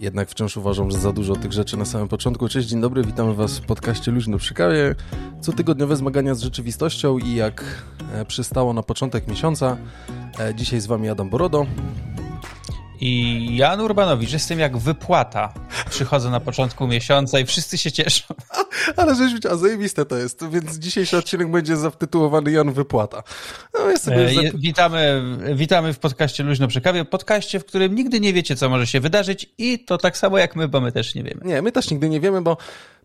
jednak wciąż uważam, że za dużo tych rzeczy na samym początku. Cześć, dzień dobry, witamy Was w podcaście Luźno przy kawie. Cotygodniowe zmagania z rzeczywistością i jak e, przystało na początek miesiąca, e, dzisiaj z Wami Adam Borodo. I Jan Urbanowicz, jestem jak wypłata. Przychodzę na początku miesiąca i wszyscy się cieszą. Ale żeś a zajebiste to jest, więc dzisiejszy odcinek będzie zatytułowany Jan Wypłata. No, ja sobie e, zap... witamy, witamy w podcaście Luźno przy kawie, podcaście, w którym nigdy nie wiecie, co może się wydarzyć i to tak samo jak my, bo my też nie wiemy. Nie, my też nigdy nie wiemy, bo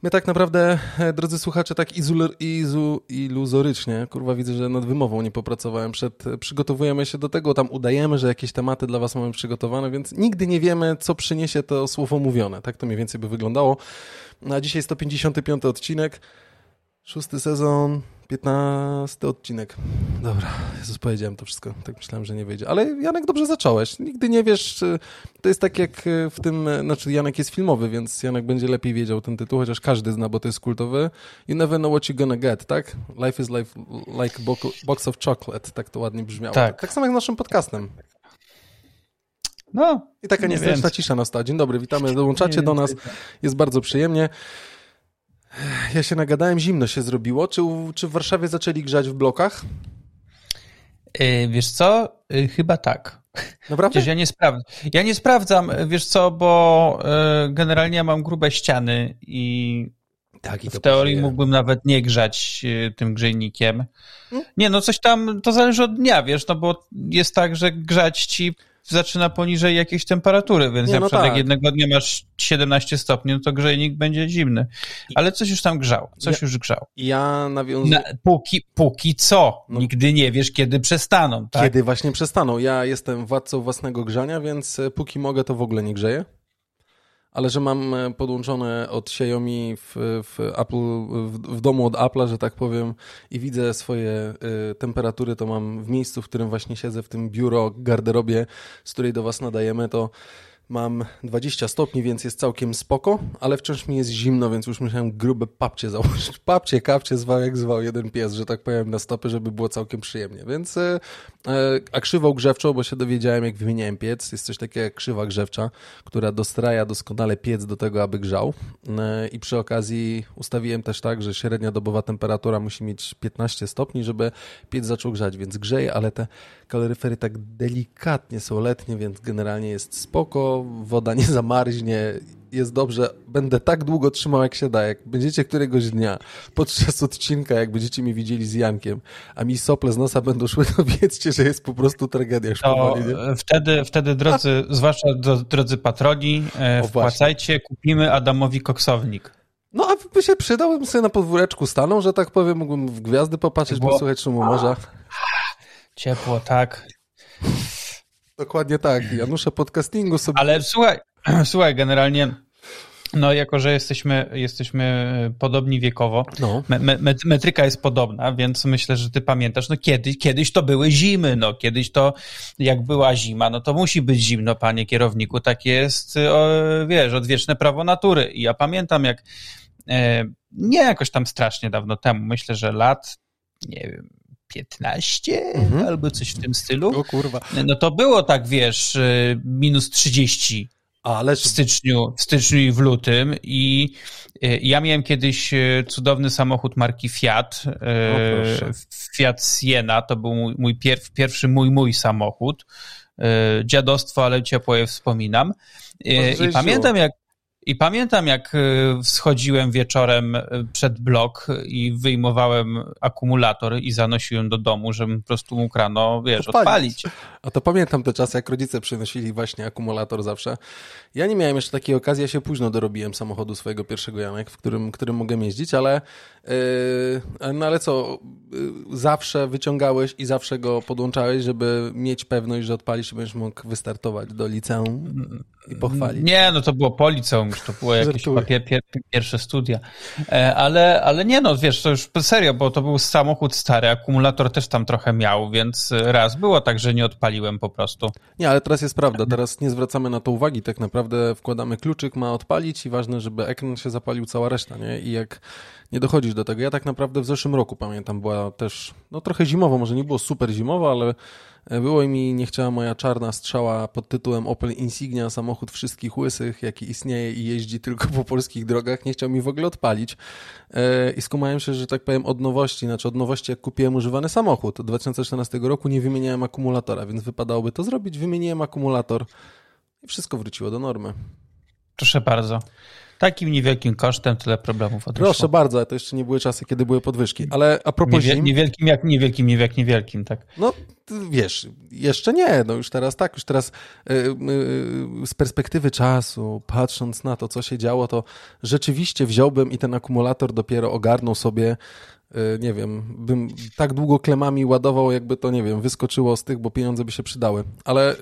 My tak naprawdę, e, drodzy słuchacze, tak izul, izu, iluzorycznie, kurwa widzę, że nad wymową nie popracowałem przed, e, przygotowujemy się do tego, tam udajemy, że jakieś tematy dla was mamy przygotowane, więc nigdy nie wiemy, co przyniesie to słowo mówione. Tak to mniej więcej by wyglądało. A dzisiaj 155 odcinek, szósty sezon, 15 odcinek. Dobra, Jezus, powiedziałem to wszystko. Tak myślałem, że nie wyjdzie. Ale Janek, dobrze zacząłeś. Nigdy nie wiesz, to jest tak jak w tym, znaczy Janek jest filmowy, więc Janek będzie lepiej wiedział ten tytuł, chociaż każdy zna, bo to jest kultowy. You never know what you're gonna get, tak? Life is life, like box of chocolate, tak to ładnie brzmiało. Tak, tak samo jak z naszym podcastem. No. I taka niezręczna cisza nastała. Dzień dobry, witamy, dołączacie do nas. Jest bardzo przyjemnie. Ja się nagadałem, zimno się zrobiło. Czy, czy w Warszawie zaczęli grzać w blokach? Yy, wiesz co? Yy, chyba tak. Naprawdę? Przecież ja nie, sprawdzam. ja nie sprawdzam, wiesz co, bo yy, generalnie ja mam grube ściany i, tak, w teorii mógłbym nawet nie grzać tym grzejnikiem. Hmm? Nie, no coś tam, to zależy od dnia, wiesz, no bo jest tak, że grzać ci zaczyna poniżej jakiejś temperatury, więc nie, no na przykład tak. jak jednego dnia masz 17 stopni, no to grzejnik będzie zimny. Ale coś już tam grzał, coś ja, już grzał. Ja nawiązuję... Na, póki, póki co, no. nigdy nie wiesz, kiedy przestaną. Tak? Kiedy właśnie przestaną. Ja jestem władcą własnego grzania, więc e, póki mogę, to w ogóle nie grzeję ale że mam e, podłączone od Xiaomi w, w Apple, w, w, domu od Apple'a, że tak powiem, i widzę swoje y, temperatury, to mam w miejscu, w którym właśnie siedzę, w tym biuro, garderobie, z której do Was nadajemy, to Mam 20 stopni, więc jest całkiem spoko, ale wciąż mi jest zimno, więc już musiałem grube papcie założyć. Papcie, kapcie, zwał jak zwał jeden pies, że tak powiem, na stopy, żeby było całkiem przyjemnie. Więc e, e, a krzywą grzewczą, bo się dowiedziałem, jak wymieniałem piec, jest coś takiego jak krzywa grzewcza, która dostraja doskonale piec do tego, aby grzał. E, I przy okazji ustawiłem też tak, że średnia dobowa temperatura musi mieć 15 stopni, żeby piec zaczął grzać, więc grzeje, ale te kaloryfery tak delikatnie są letnie, więc generalnie jest spoko, woda nie zamarznie, jest dobrze. Będę tak długo trzymał, jak się da. Jak będziecie któregoś dnia podczas odcinka, jak będziecie mi widzieli z Jankiem, a mi sople z nosa będą szły, to wiedzcie, że jest po prostu tragedia już to powoli, Wtedy, wtedy drodzy, zwłaszcza drodzy patroni, e, wpłacajcie, kupimy Adamowi koksownik. No, a by się przydał, bym sobie na podwóreczku stanął, że tak powiem, mógłbym w gwiazdy popatrzeć, Bo... posłuchać szumu morza. Ciepło, tak. Dokładnie tak. Janusze podcastingu sobie... Ale słuchaj, słuchaj, generalnie no, jako że jesteśmy, jesteśmy podobni wiekowo, no. me, me, metryka jest podobna, więc myślę, że ty pamiętasz, no kiedyś, kiedyś to były zimy, no kiedyś to, jak była zima, no to musi być zimno, panie kierowniku, tak jest, o, wiesz, odwieczne prawo natury. I ja pamiętam, jak e, nie jakoś tam strasznie dawno temu, myślę, że lat, nie wiem, 15 mhm. albo coś w tym stylu. O kurwa. No to było tak, wiesz, y, minus 30 ale... w, styczniu, w styczniu i w lutym i y, ja miałem kiedyś y, cudowny samochód marki Fiat, o, Fiat Siena, to był mój, mój pier, pierwszy mój, mój samochód. Dziadostwo, ale ciepło je wspominam. I pamiętam jak, i pamiętam, jak e, schodziłem wieczorem e, przed blok i wyjmowałem akumulator i zanosiłem do domu, żebym po prostu mógł rano, wiesz, odpalić. A to pamiętam te czasy, jak rodzice przynosili właśnie akumulator zawsze. Ja nie miałem jeszcze takiej okazji, ja się późno dorobiłem samochodu swojego pierwszego Janek, w którym, którym mogę jeździć, ale yy, no ale co, yy, zawsze wyciągałeś i zawsze go podłączałeś, żeby mieć pewność, że odpalisz i będziesz mógł wystartować do liceum i pochwalić. Nie, no to było po liceum, już to było jakieś pier, pier, pierwsze studia. E, ale, ale nie no, wiesz, to już serio, bo to był samochód stary, akumulator też tam trochę miał, więc raz było tak, że nie odpaliłem po prostu. Nie, ale teraz jest prawda, teraz nie zwracamy na to uwagi, tak naprawdę wkładamy kluczyk, ma odpalić i ważne, żeby ekran się zapalił, cała reszta, nie? I jak nie dochodzisz do tego, ja tak naprawdę w zeszłym roku pamiętam, była też, no trochę zimowo, może nie było super zimowo, ale było mi nie chciała moja czarna strzała pod tytułem Opel Insignia, samochód wszystkich łysych, jaki istnieje i jeździ tylko po polskich drogach. Nie chciał mi w ogóle odpalić. E, I skumałem się, że tak powiem od nowości, znaczy od nowości jak kupiłem używany samochód. Od 2014 roku nie wymieniałem akumulatora, więc wypadałoby to zrobić. Wymieniłem akumulator i wszystko wróciło do normy. Proszę bardzo. Takim niewielkim kosztem tyle problemów odeszło. Proszę bardzo, ale to jeszcze nie były czasy, kiedy były podwyżki. Ale a propos Niewiel, zim... Niewielkim jak niewielkim, jak niewielkim, tak? No, wiesz, jeszcze nie, no już teraz tak, już teraz yy, yy, z perspektywy czasu, patrząc na to, co się działo, to rzeczywiście wziąłbym i ten akumulator dopiero ogarnął sobie y, nie wiem, bym tak długo klemami ładował, jakby to, nie wiem, wyskoczyło z tych, bo pieniądze by się przydały. Ale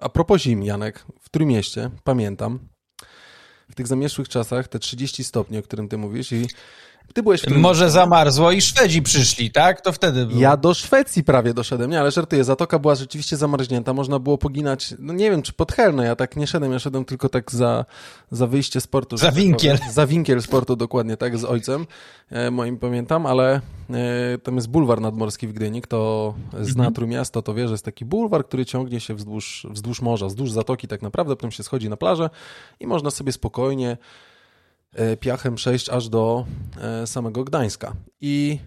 a propos zim, Janek, w którym mieście, pamiętam, w tych zamieszłych czasach, te 30 stopni, o którym ty mówisz i ty byłeś w. Może zamarzło i Szwedzi przyszli, tak? To wtedy było. Ja do Szwecji prawie doszedłem, nie, ale żartuję, zatoka była rzeczywiście zamarznięta, można było poginać, no nie wiem, czy pod Helno, ja tak nie szedłem, ja szedłem tylko tak za, za wyjście sportu. Za winkiel. za winkiel sportu, dokładnie, tak, z ojcem, e, moim pamiętam, ale e, tam jest bulwar nadmorski w Gdyni, kto zna mhm. Trójmiasto, to wie, że jest taki bulwar, który ciągnie się wzdłuż, wzdłuż morza, wzdłuż zatoki tak naprawdę, potem się schodzi na plażę i można sobie spokojnie piachem przejść aż do e, samego Gdańska. I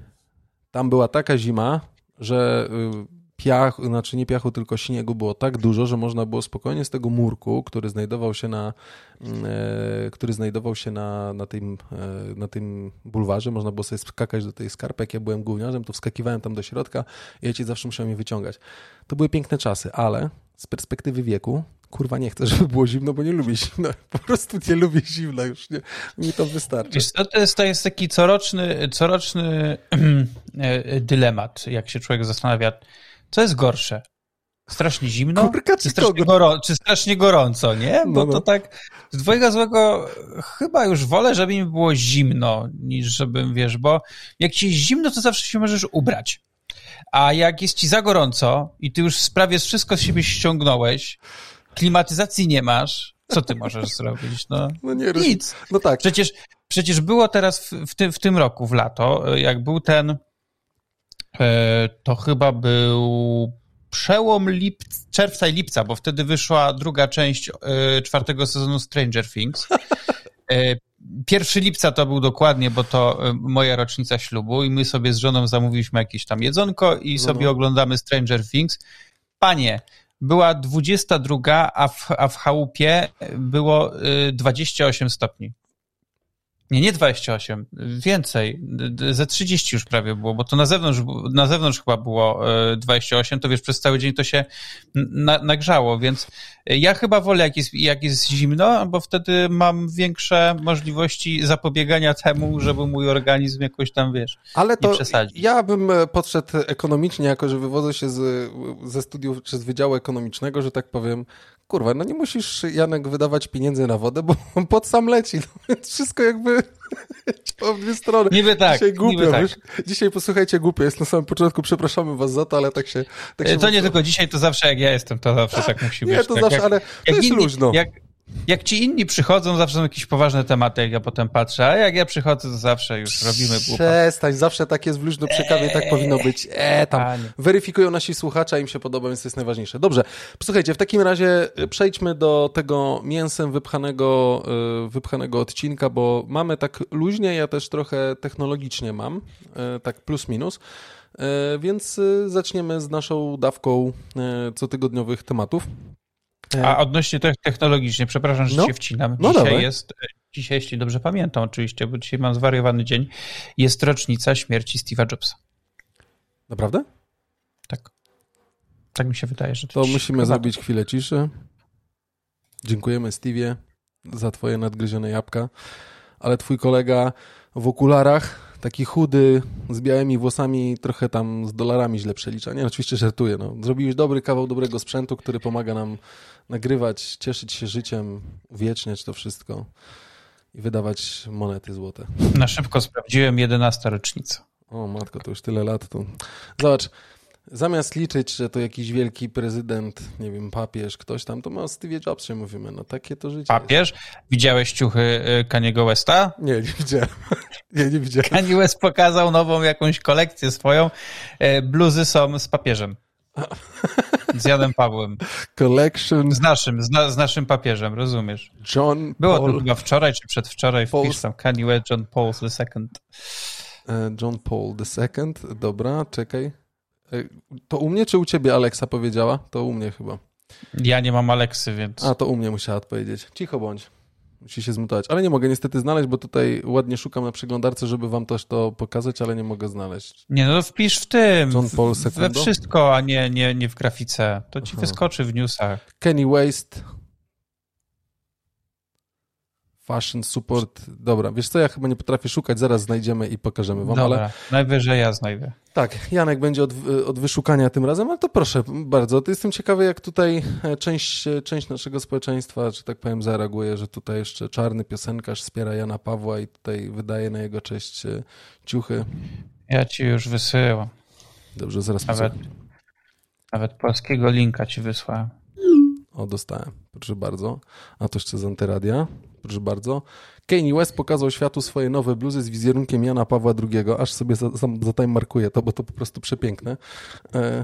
tam była taka zima, że y, piach, znaczy nie piachu, tylko śniegu było tak dużo, że można było spokojnie z tego murku, który znajdował się na, mm, e, który znajdował się na, na, tym, na tym bulwarze, można było sobie skakać do tej skarpy. Jak ja byłem gówniarzem, to wskakiwałem tam do środka i ja ci zawsze musiałem je wyciągać. To były piękne czasy, ale z perspektywy wieku kurwa nie chcę, żeby było zimno, bo nie lubię zimna. Po prostu nie lubię zimna już, nie, mi to wystarczy. Wiesz, to, jest, to jest taki coroczny, coroczny e, dylemat, jak się człowiek zastanawia, co jest gorsze? Strasznie zimno? Kurka, czy, strasznie czy strasznie gorąco, nie? Bo no, no. to tak z dwojga złego chyba już wolę, żeby mi było zimno, niż żebym, wiesz, bo jak ci jest zimno, to zawsze się możesz ubrać. A jak jest ci za gorąco i ty już prawie wszystko z siebie ściągnąłeś, klimatyzacji nie masz, co ty możesz zrobić? No, no nie, nic. No tak. Przecież, przecież było teraz w, w, tym, w tym roku, w lato, jak był ten, e, to chyba był przełom lipca, czerwca i lipca, bo wtedy wyszła druga część e, czwartego sezonu Stranger Things. E, pierwszy lipca to był dokładnie, bo to moja rocznica ślubu i my sobie z żoną zamówiliśmy jakieś tam jedzonko i no sobie no. oglądamy Stranger Things. Panie, była 22, a w, a w chałupie było 28 y, stopni. Nie, nie 28, więcej, ze 30 już prawie było, bo to na zewnątrz, na zewnątrz chyba było 28, e, to wiesz, przez cały dzień to się na, nagrzało, więc ja chyba wolę jak jest, jak jest zimno, bo wtedy mam większe możliwości zapobiegania temu, żeby mój organizm jakoś tam, wiesz, Ale to nie ja bym e, podszedł ekonomicznie, jako że wywodzę się z, ze studiów czy z Wydziału Ekonomicznego, że tak powiem, kurwa, no nie musisz, Janek, wydawać pieniędzy na wodę, bo on pod sam leci. No, wszystko jakby w dwie strony. Niby tak. Dzisiaj głupio, tak. Dzisiaj posłuchajcie, głupio jest na samym początku, przepraszamy was za to, ale tak się... Tak się to nie tylko dzisiaj, to zawsze jak ja jestem, to zawsze tak musi być. Nie, to tak, zawsze, jak, ale to jak jest inni, luźno. Jak, jak ci inni przychodzą, zawsze są jakieś poważne tematy, jak ja potem patrzę, a jak ja przychodzę, to zawsze już robimy głupot. Przestań, zawsze tak jest w luźno przekawie, tak powinno być. Eee, tam weryfikują nasi słuchacze, im się podoba, więc to jest najważniejsze. Dobrze, posłuchajcie, w takim razie e, przejdźmy do tego mięsem wypchanego, e, wypchanego odcinka, bo mamy tak luźnie, ja też trochę technologicznie mam, e, tak plus minus. Więc zaczniemy z naszą dawką cotygodniowych tematów. A odnośnie technologicznie, przepraszam, że no, się wcinam. No dzisiaj dawaj. jest, dzisiaj, jeśli dobrze pamiętam oczywiście, bo dzisiaj mam zwariowany dzień, jest rocznica śmierci Steve'a Jobsa. Naprawdę? Tak. Tak mi się wydaje, że to. To musimy zrobić chwilę ciszy. Dziękujemy Steve'ie za twoje nadgryzione jabłka, ale twój kolega w okularach, taki chudy, z białymi włosami, trochę tam z dolarami źle przelicza. Nie, oczywiście żartuję. No. Zrobiłeś dobry kawał dobrego sprzętu, który pomaga nam nagrywać, cieszyć się życiem, uwieczniać to wszystko i wydawać monety złote. Na szybko sprawdziłem 11 rocznica. O matko, to już tyle lat. To... Zobacz, zamiast liczyć, że to jakiś wielki prezydent, nie wiem, papież, ktoś tam, to ma o Steve Jobsie mówimy. No takie to życie Papież? Jest. Widziałeś ciuchy y, Kaniego Westa? Nie, nie widziałem. nie, nie widziałem. Kanye West pokazał nową jakąś kolekcję swoją. E, bluzy są z papieżem. Z Janem Pawłem. Collection. Z naszym, z, na, z naszym papieżem, rozumiesz? John Było Paul... to chyba wczoraj czy przedwczoraj, Paul... wpisz tam Kanye West, John Paul II. E, John Paul II, dobra, czekaj. E, to u mnie czy u ciebie Alexa powiedziała? To u mnie chyba. Ja nie mam Aleksy, więc... A, to u mnie musiała odpowiedzieć. Cicho bądź. Musi się zmutować. Ale nie mogę niestety znaleźć, bo tutaj ładnie szukam na przeglądarce, żeby wam też to pokazać, ale nie mogę znaleźć. Nie, no wpisz w tym. John Paul. We wszystko, a nie, nie, nie w grafice. To ci Aha. wyskoczy w newsach. Kenny Waste. Fashion support. Dobra, wiesz co, ja chyba nie potrafię szukać, zaraz znajdziemy i pokażemy wam. Dobra, ale... najwyżej ja znajdę. Tak, Janek będzie od, od wyszukania tym razem, ale to proszę bardzo. To jestem ciekawy, jak tutaj e, część, e, część naszego społeczeństwa, czy tak powiem, zareaguje, że tutaj jeszcze czarny piosenkarz wspiera Jana Pawła i tutaj wydaje na jego cześć e, ciuchy. Ja ci już wysyłam. Dobrze, zaraz Nawet, nawet polskiego linka ci wysłałem. O, dostałem. Proszę bardzo. A to jeszcze z Antyradia. Proszę bardzo. Kanye West pokazał światu swoje nowe bluzy z wizerunkiem Jana Pawła II. Aż sobie zatajmarkuję to, bo to po prostu przepiękne. E...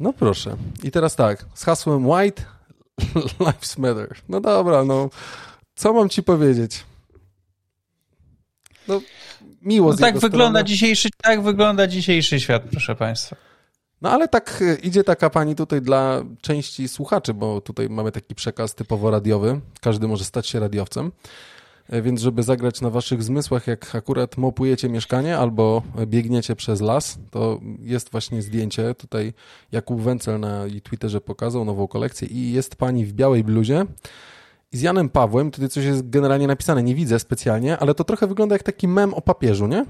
No proszę. I teraz tak. Z hasłem White Lives Matter. No dobra, no. Co mam ci powiedzieć? No, miło no tak wygląda dzisiejszy, tak wygląda dzisiejszy świat, proszę państwa. No ale tak e, idzie taka pani tutaj dla części słuchaczy, bo tutaj mamy taki przekaz typowo radiowy. Każdy może stać się radiowcem. E, więc żeby zagrać na waszych zmysłach, jak akurat mopujecie mieszkanie albo biegniecie przez las, to jest właśnie zdjęcie. Tutaj Jakub Wencel na Twitterze pokazał nową kolekcję i jest pani w białej bluzie i z Janem Pawłem. Tutaj coś jest generalnie napisane, nie widzę specjalnie, ale to trochę wygląda jak taki mem o papieżu, nie?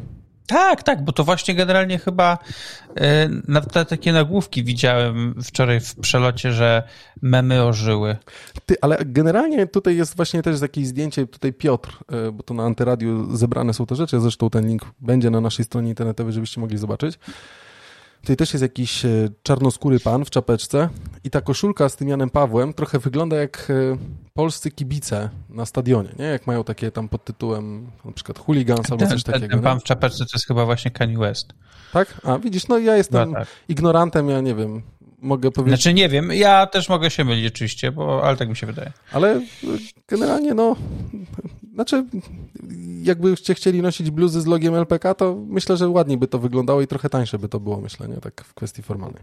Tak, tak, bo to właśnie generalnie chyba e, na takie nagłówki widziałem wczoraj w przelocie, że memy ożyły. Ty, ale generalnie tutaj jest właśnie też jakieś zdjęcie, tutaj Piotr, e, bo to na Antyradiu zebrane są te rzeczy, zresztą ten link będzie na naszej stronie internetowej, żebyście mogli zobaczyć. Tutaj też jest jakiś e, czarnoskóry pan w czapeczce i ta koszulka z tym Janem Pawłem trochę wygląda jak e, polscy kibice na stadionie, nie? Jak mają takie tam pod tytułem na przykład hooligans albo coś takiego. Ten pan w czapeczce to jest chyba właśnie Kanye West. Tak? A widzisz, no ja jestem no, tak. ignorantem, ja nie wiem, mogę powiedzieć... Znaczy nie wiem, ja też mogę się mylić oczywiście, bo, ale tak mi się wydaje. Ale generalnie no, znaczy jakbyście chcieli nosić bluzy z logiem LPK, to myślę, że ładniej by to wyglądało i trochę tańsze by to było, myślę, nie? Tak w kwestii formalnej.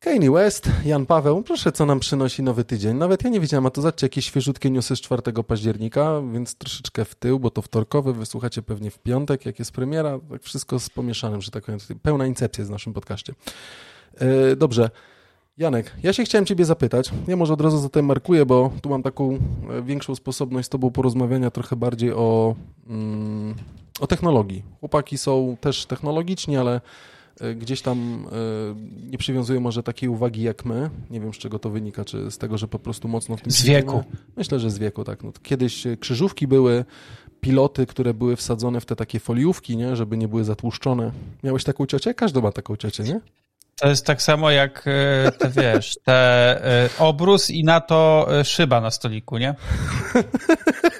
Kanye West, Jan Paweł, proszę, co nam przynosi nowy tydzień. Nawet ja nie wiedziałem, a to zobaczcie, jakieś świeżutkie newsy z 4 października, więc troszeczkę w tył, bo to wtorkowy, wysłuchacie pewnie w piątek, jak jest premiera, tak wszystko z pomieszanym, że tak powiem, pełna incepcja w naszym podcaście. Yy, dobrze, Janek, ja się chciałem ciebie zapytać, ja może od razu zatem markuję, bo tu mam taką e, większą sposobność z tobą porozmawiania trochę bardziej o, mm, o technologii. Chłopaki są też technologiczni, ale e, gdzieś tam e, nie przywiązują może takiej uwagi jak my. Nie wiem, z czego to wynika, czy z tego, że po prostu mocno w tym... Z wieku. Myślę, że z wieku, tak. No, kiedyś krzyżówki były, piloty, które były wsadzone w te takie foliówki, nie, żeby nie były zatłuszczone. Miałeś taką ciocię? Każdy ma taką ciocię, nie? To jest tak samo jak e, te, wiesz, te e, obrus i na to e, szyba na stoliku, nie?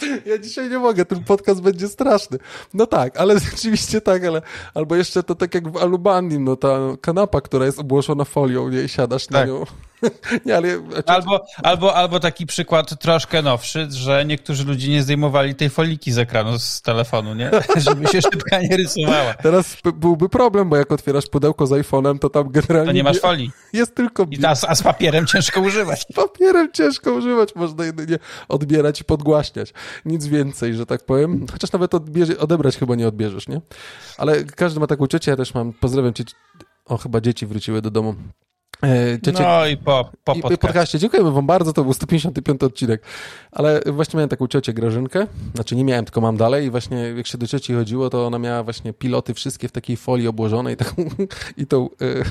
Ja dzisiaj nie mogę, ten podcast będzie straszny. No tak, ale rzeczywiście tak, ale albo jeszcze to tak jak w Alubani, no ta kanapa, która jest obłożona folią, nie, i siadasz tak. na nią. nie, ale... albo, albo, albo taki przykład troszkę nowszy, że niektórzy ludzie nie zdejmowali tej foliki z ekranu z telefonu, nie? Żeby się szybka nie rysowała. Teraz byłby problem, bo jak otwierasz pudełko z iPhone'em, to tam generalnie... To nie masz folii. Jest tylko... I a, a z papierem ciężko używać. Z papierem ciężko używać, można jedynie odbierać i podgłaśniać. Nic więcej, że tak powiem. Chociaż nawet odbierze, odebrać chyba nie odbierzesz, nie? Ale każdy ma taką ciocię, ja też mam, pozdrawiam cię. O, chyba dzieci wróciły do domu. E, ciecie, no i po, po i podcaście. podcaście. Dziękujemy wam bardzo, to był 155 odcinek. Ale właśnie miałem taką ciocię Grażynkę, znaczy nie miałem, tylko mam dalej i właśnie jak się do cioci chodziło, to ona miała właśnie piloty wszystkie w takiej folii obłożonej taką, i, tą, e,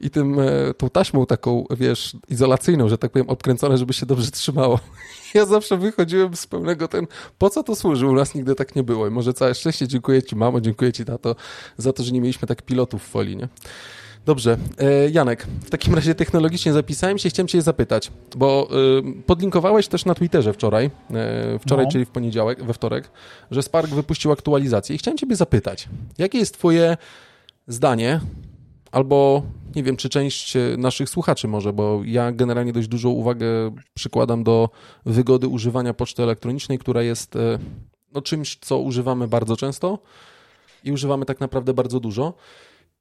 i tym, e, tą taśmą taką, wiesz, izolacyjną, że tak powiem, obkręcone, żeby się dobrze trzymało. Ja zawsze wychodziłem z pełnego ten, po co to służy? U nas nigdy tak nie było i może całe szczęście dziękuję ci mamo, dziękuję ci tato za to, że nie mieliśmy tak pilotów w folii, nie? Dobrze. E, Janek, w takim razie technologicznie zapisałem się, chciałem cię zapytać, bo y, podlinkowałeś też na Twitterze wczoraj, y, wczoraj, no. czyli w poniedziałek, we wtorek, że Spark wypuścił aktualizację i chciałem ciebie zapytać, jakie jest twoje zdanie, albo nie wiem, czy część naszych słuchaczy może, bo ja generalnie dość dużą uwagę przykładam do wygody używania poczty elektronicznej, która jest no, czymś, co używamy bardzo często i używamy tak naprawdę bardzo dużo.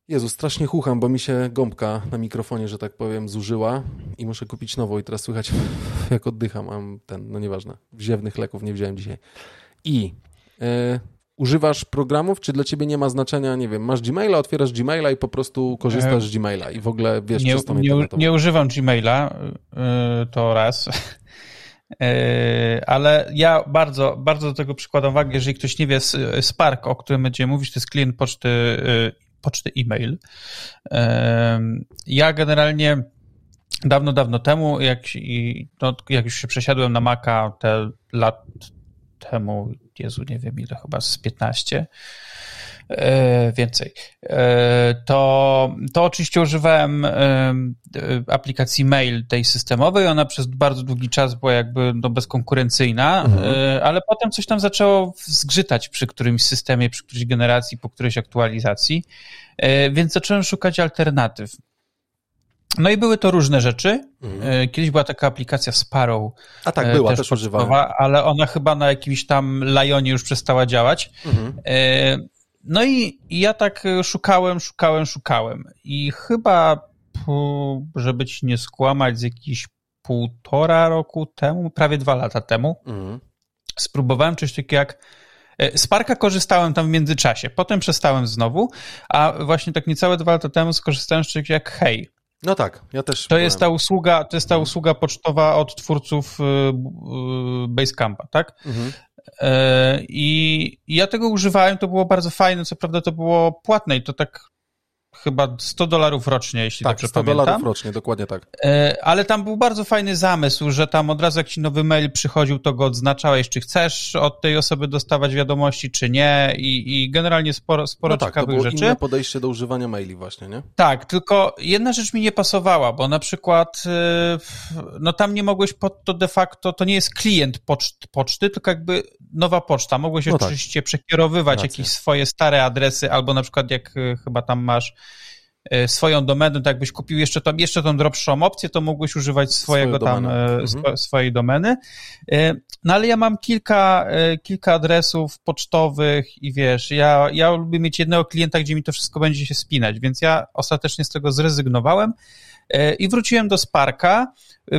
Jezu, strasznie chucham, bo mi się gąbka na mikrofonie, że tak powiem, zużyła i muszę kupić nową i teraz słychać jak oddycham. Mam ten, no nieważne, wziewnych leków nie wziąłem dzisiaj. I e, używasz programów, czy dla ciebie nie ma znaczenia, nie wiem, masz Gmaila, otwierasz Gmaila i po prostu korzystasz z Gmaila i w ogóle wiesz nie, przez nie, nie używam Gmaila, yy, to raz. E, ale ja bardzo, bardzo do tego przykładam uwagę, jeżeli ktoś nie wie, Spark, o którym będziemy mówić, to jest klient poczty, e, poczty e-mail. Ja generalnie dawno, dawno temu, jak, no, jak już się przesiadłem na Maca te lat temu, Jezu, nie wiem ile, chyba z 15, E, więcej. E, to, to oczywiście używałem e, aplikacji mail tej systemowej. Ona przez bardzo długi czas była jakby no, bezkonkurencyjna, mhm. ale potem coś tam zaczęło zgrzytać przy którymś systemie, przy którejś generacji, po którejś aktualizacji, więc zacząłem szukać alternatyw. No i były to różne rzeczy. Mhm. Kiedyś była taka aplikacja Sparrow. A tak, była, też, też używałem. Ale ona chyba na jakimś tam Lionie już przestała działać. Mhm. No i ja tak szukałem, szukałem, szukałem. I chyba, żeby ci nie skłamać, z jakiś półtora roku temu, prawie dwa lata temu, mhm. spróbowałem coś takiego jak. E, z Parka korzystałem tam w międzyczasie, potem przestałem znowu, a właśnie tak niecałe dwa lata temu skorzystałem z czegoś jak Hej. No tak, ja też. To jest ta usługa, to jest ta mhm. usługa pocztowa od twórców y, Basecampa, tak? Mhm. E, I ja tego używałem, to było bardzo fajne, co prawda to było płatne i to tak chyba 100 dolarów rocznie, jeśli tak, dobrze 100 pamiętam. dolarów rocznie, dokładnie tak. E, ale tam był bardzo fajny zamysł, że tam od razu jak ci nowy mail przychodził, to go odznaczałeś, czy chcesz od tej osoby dostawać wiadomości, czy nie i, i generalnie sporo, sporo no tak, ciekawych to było rzeczy. inne podejście do używania maili właśnie, nie? Tak, tylko jedna rzecz mi nie pasowała, bo na przykład e, no tam nie mogłeś pod to de facto, to nie jest klient poczt, poczty, tylko jakby nowa poczta. Mogłeś no tak. oczywiście tak. przekierowywać Racja. jakieś swoje stare adresy, albo na przykład jak e, chyba tam masz swoją domenę, tak jakbyś kupił jeszcze tam, jeszcze tą dropszą opcję, to mógłbyś używać swojego tam, e, mhm. swojej domeny. E, no ale ja mam kilka, kilka adresów pocztowych i wiesz, ja, ja lubię mieć jednego klienta, gdzie mi to wszystko będzie się spinać, więc ja ostatecznie z tego zrezygnowałem i wróciłem do Sparka,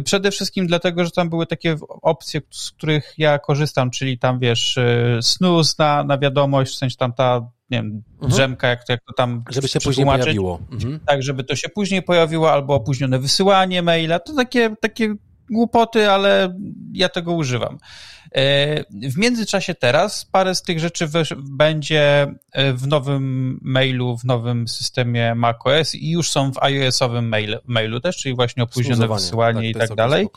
przede wszystkim dlatego, że tam były takie opcje, z których ja korzystam, czyli tam wiesz, snooze na, na wiadomość, w sensie tam ta nie wiem, mhm. drzemka, jak to, jak to tam Żeby się później pojawiło. Mhm. Tak, żeby to się później pojawiło, albo opóźnione wysyłanie maila, to takie, takie głupoty, ale ja tego używam. E, w międzyczasie teraz parę z tych rzeczy będzie e, w nowym mailu, w nowym systemie macOS i już są w iOS-owym mail, mailu też, czyli właśnie opóźnione wysyłanie tak, i tak dalej.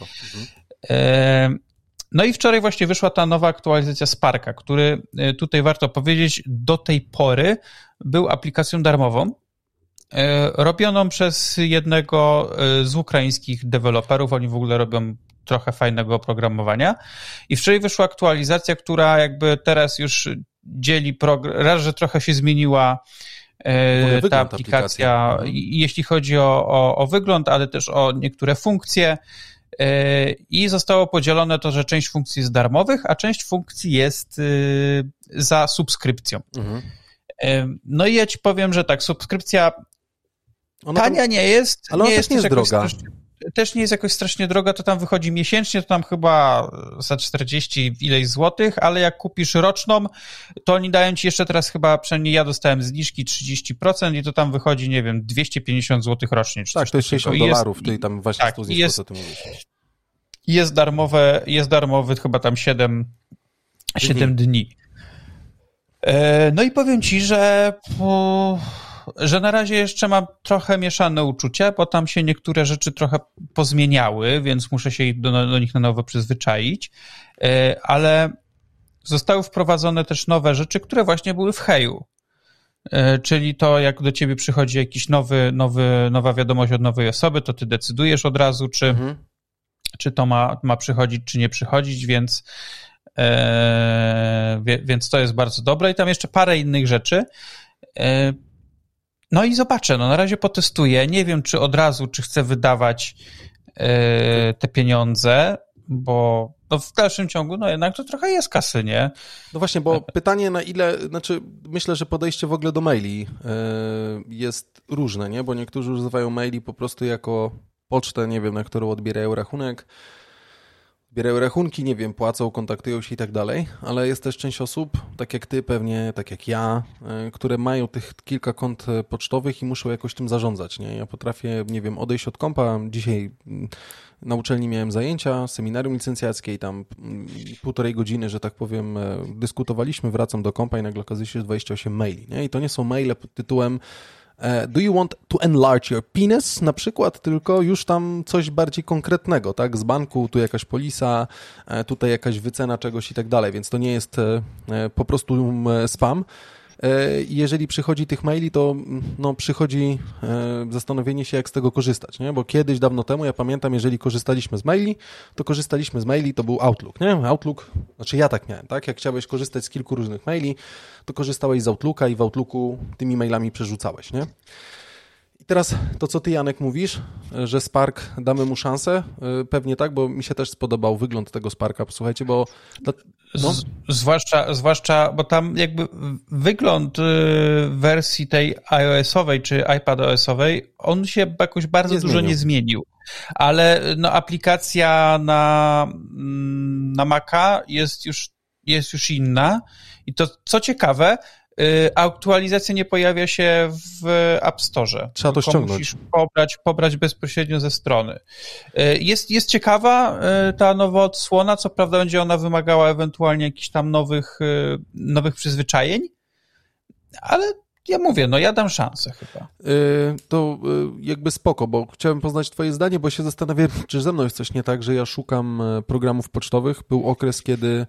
Mhm. No i wczoraj właśnie wyszła ta nowa aktualizacja Sparka, który e, tutaj warto powiedzieć, do tej pory był aplikacją darmową, e, robioną przez jednego e, z ukraińskich deweloperów. Oni w ogóle robią trochę fajnego oprogramowania. I wczoraj wyszła aktualizacja, która jakby teraz już dzieli program, raz, że trochę się zmieniła ta aplikacja, mhm. jeśli chodzi o, o, o wygląd, ale też o niektóre funkcje. E, i zostało podzielone to, że część funkcji jest darmowych, a część funkcji jest y, za subskrypcją. Mhm. E, no i ja ci powiem, że tak, subskrypcja ona tania tam, nie jest. Ale ona nie jest, jest droga. Strasznie, też nie jest jakoś strasznie droga, to tam wychodzi miesięcznie, to tam chyba za 40 ileś złotych, ale jak kupisz roczną, to oni dają ci jeszcze teraz chyba, przynajmniej ja dostałem zniżki 30% i to tam wychodzi, nie wiem, 250 złotych rocznie. tak, to jest 60 dolarów, ty tam właśnie tak, zniżką, jest, co ty mówisz. Jest darmowe, jest darmowy chyba tam 7, 7 dni. dni. E, no i powiem ci, że po że na razie jeszcze mam trochę mieszane uczucia, bo tam się niektóre rzeczy trochę pozmieniały, więc muszę się do, do nich na nowo przyzwyczaić, e, ale zostały wprowadzone też nowe rzeczy, które właśnie były w Heju. E, czyli to, jak do ciebie przychodzi jakiś nowy, nowy, nowa wiadomość od nowej osoby, to ty decydujesz od razu, czy, mhm. czy to ma, ma przychodzić, czy nie przychodzić, więc, e, więc to jest bardzo dobre. I tam jeszcze parę innych rzeczy. E, no i zobaczę, no na razie potestuję. Nie wiem, czy od razu, czy chcę wydawać e, te pieniądze, bo no w dalszym ciągu, no jednak to trochę jest kasy, nie? No właśnie, bo pytanie na ile, znaczy myślę, że podejście w ogóle do maili yy, jest różne, nie? Bo niektórzy używają maili po prostu jako pocztę, nie wiem, na którą odbierają rachunek, bierają rachunki, nie wiem, płacą, kontaktują się i tak dalej, ale jest też część osób, tak jak ty pewnie, tak jak ja, e, które mają tych kilka kont e, pocztowych i muszą jakoś tym zarządzać, nie? Ja potrafię, nie wiem, odejść od kompa, dzisiaj mm, na uczelni miałem zajęcia, seminarium licencjackie i tam mm, półtorej godziny, że tak powiem, e, dyskutowaliśmy, wracam do kompa i nagle okazuje się, że 28 maili, nie? I to nie są maile pod tytułem do you want to enlarge your penis na przykład, tylko już tam coś bardziej konkretnego, tak? Z banku, tu jakaś polisa, e, tutaj jakaś wycena czegoś i tak dalej, więc to nie jest e, po prostu spam. E, jeżeli przychodzi tych maili, to mm, no, przychodzi e, zastanowienie się, jak z tego korzystać, nie? Bo kiedyś, dawno temu, ja pamiętam, jeżeli korzystaliśmy z maili, to korzystaliśmy z maili, to był Outlook, nie? Outlook, znaczy ja tak miałem, tak? Jak chciałeś korzystać z kilku różnych maili, to korzystałeś z Outlooka i w Outlooku tymi mailami przerzucałeś, nie? I teraz to, co ty, Janek, mówisz, że Spark damy mu szansę, y, pewnie tak, bo mi się też spodobał wygląd tego Sparka, słuchajcie, bo... No. Z, zwłaszcza, zwłaszcza, bo tam jakby wygląd y, wersji tej iOS-owej czy iPadOS-owej, on się jakoś bardzo nie dużo zmienił. nie zmienił. Ale no, aplikacja na, mm, na Maca jest już, jest już inna. I to, co ciekawe, aktualizacja nie pojawia się w App Store. Trzeba to ściągnąć. Musisz pobrać, pobrać bezpośrednio ze strony. Y, jest, jest ciekawa y, ta nowa odsłona, co prawda będzie ona wymagała ewentualnie jakichś tam nowych, nowych przyzwyczajeń, ale ja mówię, no ja dam szansę chyba. to jakby spoko, bo chciałem poznać twoje zdanie, bo się zastanawiam, czy ze mną jest coś nie tak, że ja szukam programów pocztowych. Był okres, kiedy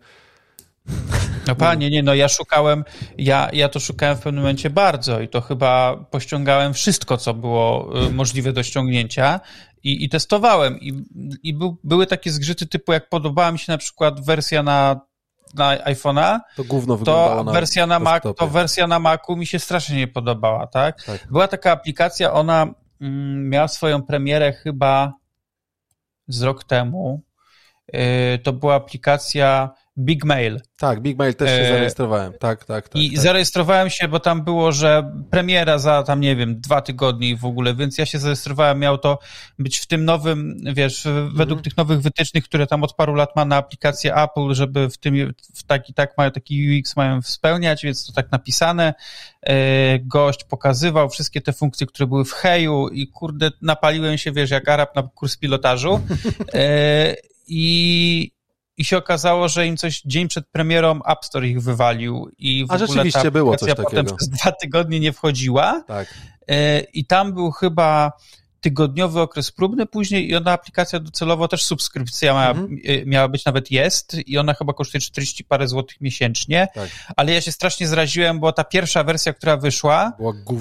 no panie, nie, no ja szukałem, ja, ja to szukałem w pewnym momencie bardzo i to chyba pościągałem wszystko, co było y, możliwe do ściągnięcia i, i testowałem i, i był, były takie zgrzyty typu, jak podobała mi się na przykład wersja na na iPhone'a, to gówno to wersja na Mac, to wersja na Macu mi się strasznie nie podobała, tak? tak. Była taka aplikacja, ona mm, miała swoją premierę chyba z rok temu. Yy, to była aplikacja Big Mail. Tak, Big Mail też się e... zarejestrowałem. Tak, tak, tak. I tak. zarejestrowałem się, bo tam było, że premiera za tam, nie wiem, dwa tygodnie i w ogóle, więc ja się zarejestrowałem, miał to być w tym nowym, wiesz, według mhm. tych nowych wytycznych, które tam od paru lat ma na aplikację Apple, żeby w tym, w taki, tak mają, taki UX mają spełniać, więc to tak napisane. E, gość pokazywał wszystkie te funkcje, które były w Heju i kurde, napaliłem się, wiesz, jak Arab na kurs pilotażu. E, I, i się okazało, że im coś dzień przed premierą App Store ich wywalił i w A ogóle rzeczywiście ta było coś takiego. potem przez dwa tygodnie nie wchodziła. Tak. E, I tam był chyba tygodniowy okres próbny później i ona aplikacja docelowo też subskrypcja miała, mhm. Y, miała być, nawet jest i ona chyba kosztuje 40 parę złotych miesięcznie, tak. ale ja się strasznie zraziłem, bo ta pierwsza wersja, która wyszła,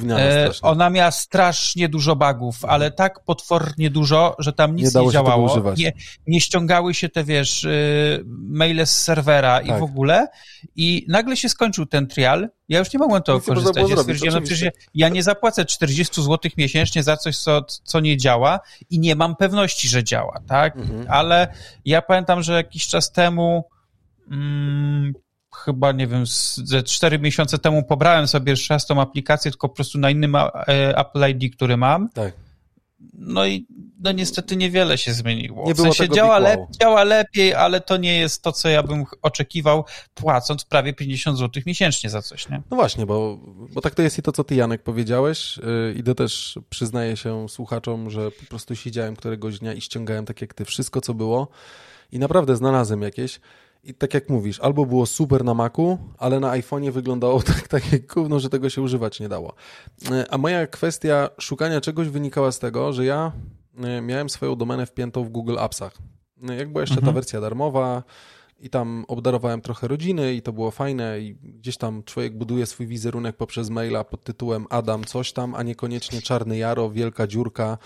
e, ona miała strasznie dużo bugów, mhm. ale tak potwornie dużo, że tam nic nie, nie działało. Nie, nie ściągały się te, wiesz, y, maile z serwera tak. i w ogóle i nagle się skończył ten trial ja już nie mogłem to korzystać. Ja stwierdziłem, no przecież ja nie zapłacę 40 zł miesięcznie za coś, co, co nie działa i nie mam pewności, że działa, tak? Mhm. Ale ja pamiętam, że jakiś czas temu hmm, chyba, nie wiem, ze 4 miesiące temu pobrałem sobie jeszcze raz tą aplikację, tylko po prostu na innym e, Apple ID, który mam. Tak. No i no niestety niewiele się zmieniło. Nie w sensie działa, lep, działa lepiej, ale to nie jest to, co ja bym oczekiwał, płacąc prawie 50 zł miesięcznie za coś, nie? No właśnie, bo, bo tak to jest i to, co ty, Janek, powiedziałeś. Yy, I to też przyznaję się słuchaczom, że po prostu siedziałem któregoś dnia i ściągałem tak jak ty wszystko, co było i naprawdę znalazłem jakieś. I tak jak mówisz, albo było super na Macu, ale na iPhone'ie wyglądało tak, tak jak gówno, że tego się używać nie dało. E, a moja kwestia szukania czegoś wynikała z tego, że ja e, miałem swoją domenę wpiętą w Google Appsach. No, jak była jeszcze mhm. ta wersja darmowa i tam obdarowałem trochę rodziny i to było fajne i gdzieś tam człowiek buduje swój wizerunek poprzez maila pod tytułem Adam coś tam, a niekoniecznie Czarny Jaro, Wielka Dziurka,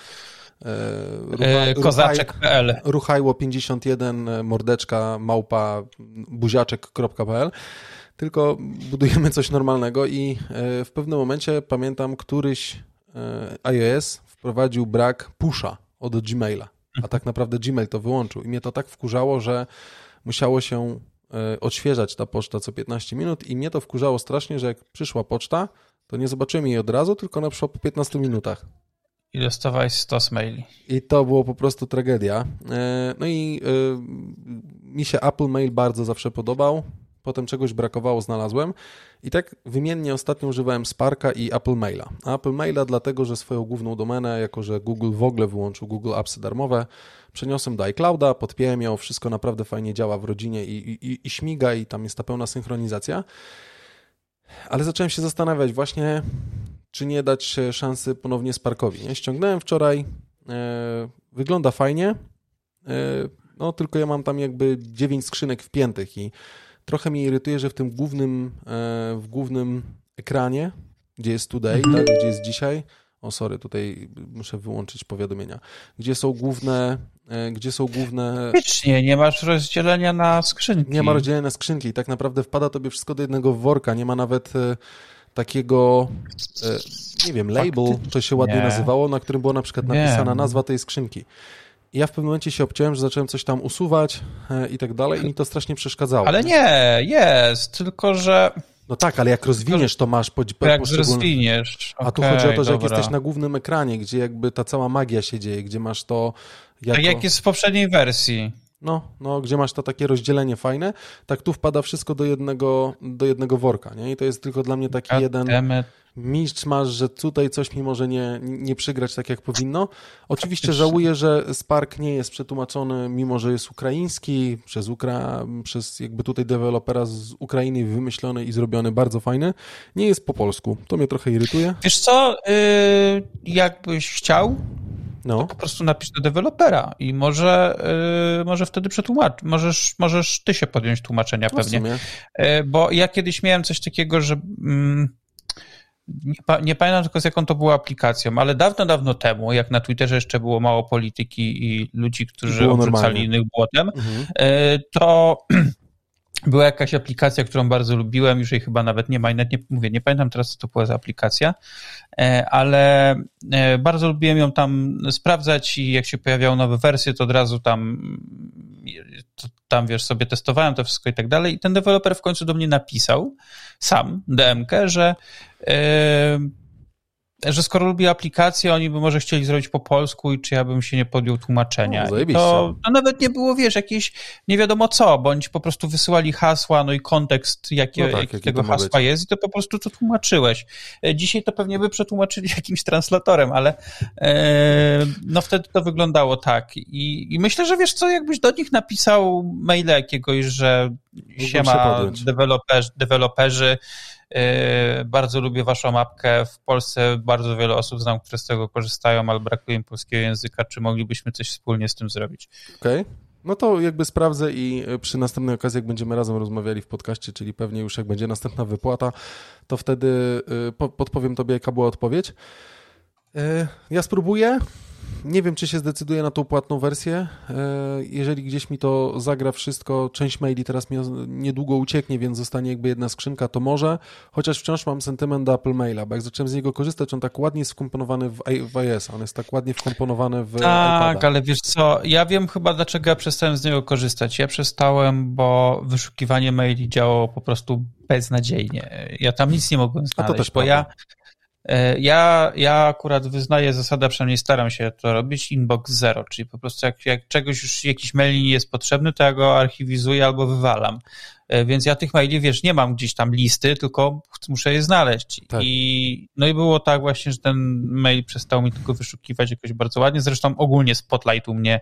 E, Kozaczek.pl Ruchajło 51 mordeczka małpa buziaczek.pl tylko budujemy coś normalnego i w pewnym momencie pamiętam, któryś iOS wprowadził brak pusha od Gmaila, a tak naprawdę Gmail to wyłączył. I mnie to tak wkurzało, że musiało się odświeżać ta poczta co 15 minut i mnie to wkurzało strasznie, że jak przyszła poczta, to nie zobaczymy jej od razu, tylko na przykład po 15 minutach. I dostawałeś 100 maili. I to było po prostu tragedia. E, no i e, mi się Apple Mail bardzo zawsze podobał. Potem czegoś brakowało, znalazłem. I tak wymiennie ostatnio używałem Sparka i Apple Maila. Apple Maila dlatego, że swoją główną domenę, jako że Google w ogóle wyłączył Google Appsy darmowe, przeniosłem do iClouda, podpiąłem ją, wszystko naprawdę fajnie działa w rodzinie i, i, i śmiga i tam jest ta pełna synchronizacja. Ale zacząłem się zastanawiać właśnie, czy nie dać szansy ponownie Sparkowi. Nie? Ściągnąłem wczoraj, e, wygląda fajnie, e, no tylko ja mam tam jakby 9 skrzynek wpiętych i trochę mnie irytuje, że w tym głównym, e, w głównym ekranie, gdzie jest today, tak, gdzie jest dzisiaj, o sorry, tutaj muszę wyłączyć powiadomienia, gdzie są główne, e, gdzie są główne... Faktycznie, nie masz rozdzielenia na skrzynki. Nie ma rozdzielenia na skrzynki i tak naprawdę wpada tobie wszystko do jednego worka, nie ma nawet e, takiego, e, nie wiem, label, to się ładnie nazywało, na którym była na przykład napisana nazwa tej skrzynki. I ja w pewnym momencie się obciąłem, że zacząłem coś tam usuwać i tak dalej i mi to strasznie przeszkadzało. Ale nie, jest, tylko że... No tak, ale jak rozwiniesz, to masz po, po Jak rozwiniesz. A tu chodzi o to, że dobra. jak jesteś na głównym ekranie, gdzie jakby ta cała magia się dzieje, gdzie masz to. Jako... Tak jak jest w poprzedniej wersji. No, no, gdzie masz to takie rozdzielenie fajne, tak tu wpada wszystko do jednego, do jednego worka, nie? I to jest tylko dla mnie taki God jeden mistrz masz, że tutaj coś mi może nie, nie przygrać tak jak powinno. Oczywiście żałuję, że Spark nie jest przetłumaczony, mimo że jest ukraiński, przez, Ukra przez jakby tutaj dewelopera z Ukrainy wymyślony i zrobiony bardzo fajny. Nie jest po polsku. To mnie trochę irytuje. Wiesz co, yy, jakbyś chciał, no. to po prostu napisz do dewelopera i może, yy, może wtedy przetłumacz. Możesz, możesz ty się podjąć tłumaczenia no pewnie. Yy, bo ja kiedyś miałem coś takiego, że... Yy, nie, nie, pamiętam tylko z jaką to była aplikacją, ale dawno, dawno temu, jak na Twitterze jeszcze było mało polityki i ludzi, którzy obrzucali innych błotem, mhm. E, to była jakaś aplikacja, którą bardzo lubiłem, już jej chyba nawet nie ma, nawet nie mówię, nie pamiętam teraz, co to była za aplikacja, e, ale e, bardzo lubiłem ją tam sprawdzać i jak się pojawiały nowe wersje, to od razu tam tam wiesz, sobie testowałem to wszystko i tak dalej. I ten deweloper w końcu do mnie napisał sam, DMK, że yy, że skoro lubi aplikację, oni by może chcieli zrobić po polsku i czy ja bym się nie podjął tłumaczenia. No, to, to nawet nie było, wiesz, jakieś nie wiadomo co, bądź po prostu wysyłali hasła, no i kontekst jakie, no tak, jaki tego hasła jest i to po prostu to tłumaczyłeś. E, dzisiaj to pewnie by przetłumaczyli jakimś translatorem, ale e, no wtedy to wyglądało tak. I, I myślę, że wiesz co, jakbyś do nich napisał maila jakiegoś, że siema deweloperzy, deweloperzy E, bardzo lubię waszą mapkę. W Polsce bardzo wiele osób znam, które z tego korzystają, ale brakuje im polskiego języka. Czy moglibyśmy coś wspólnie z tym zrobić? Okej. Okay. No to jakby sprawdzę i przy następnej okazji, jak będziemy razem rozmawiali w podcaście, czyli pewnie już jak będzie następna wypłata, to wtedy y, podpowiem tobie, jaka była odpowiedź. E, ja spróbuję. Nie wiem, czy się zdecyduję na tą płatną wersję. E, jeżeli gdzieś mi to zagra wszystko, część maili teraz mi niedługo ucieknie, więc zostanie jakby jedna skrzynka, to może. Chociaż wciąż mam sentyment do Apple Maila, bo jak zacząłem z niego korzystać, on tak ładnie jest wkomponowany w, w iOS, on jest tak ładnie wkomponowany w Tak, iPada. ale wiesz co, ja wiem chyba dlaczego ja przestałem z niego korzystać. Ja przestałem, bo wyszukiwanie maili działało po prostu beznadziejnie. Ja tam nic nie mogłem znaleźć, A to też bo prawda. ja ja, ja akurat wyznaję zasadę, przynajmniej staram się to robić, inbox zero, czyli po prostu jak, jak czegoś już, jakiś mail nie jest potrzebny, to ja go archiwizuję albo wywalam. E, więc ja tych maili, wiesz, nie mam gdzieś tam listy, tylko muszę je znaleźć. Tak. I, no i było tak właśnie, że ten mail przestał mi tylko wyszukiwać jakoś bardzo ładnie. Zresztą ogólnie Spotlight u mnie